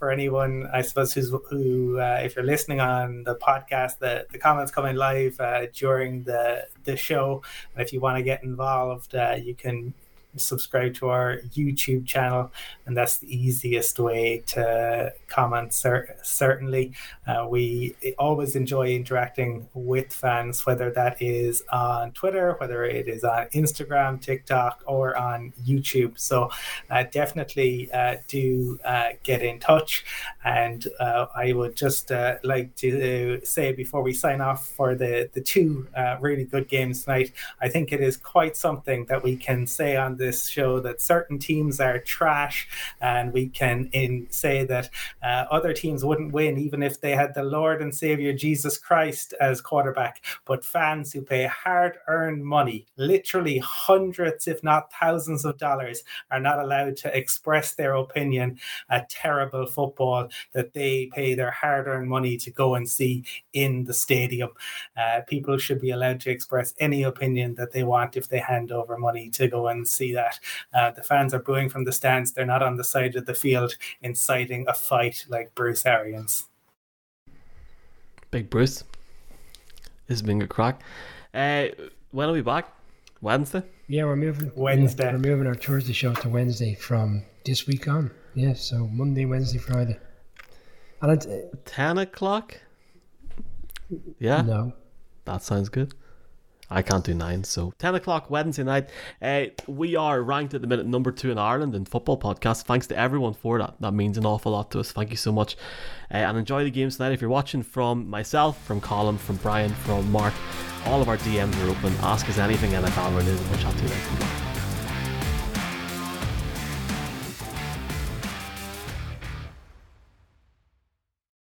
for anyone, I suppose, who's who, uh, if you're listening on the podcast, the, the comments coming live uh, during the the show, and if you want to get involved, uh, you can subscribe to our YouTube channel, and that's the easiest way to comment. Cer- certainly, uh, we always enjoy interacting with fans, whether that is on Twitter, whether it is on Instagram, TikTok, or on YouTube. So, uh, definitely uh, do uh, get in touch. And uh, I would just like to say before we sign off for the the two really good games tonight, I think it is quite something that we can say on this show that certain teams are trash, and we can in say that uh, other teams wouldn't win even if they had the Lord and Savior Jesus Christ as quarterback. But fans who pay hard-earned money, literally hundreds, if not thousands, of dollars, are not allowed to express their opinion at terrible football that they pay their hard-earned money to go and see in the stadium. Uh, people should be allowed to express any opinion that they want if they hand over money to go and see that. Uh, the fans are booing from the stands. They're not on the side of the field inciting a fight like Bruce Arians. Big Bruce. This has been a crack. Uh, when are we back? Wednesday? Yeah, we're moving. Wednesday. Yeah, we're moving our Thursday show to Wednesday from this week on. Yeah, so Monday, Wednesday, Friday. And it's, uh, 10 o'clock? Yeah? No. That sounds good. I can't do nine. So 10 o'clock Wednesday night. Uh, we are ranked at the minute number two in Ireland in football podcast. Thanks to everyone for that. That means an awful lot to us. Thank you so much. Uh, and enjoy the games tonight. If you're watching from myself, from Colin, from Brian, from Mark, all of our DMs are open. Ask us anything NFL related. We'll chat to you later.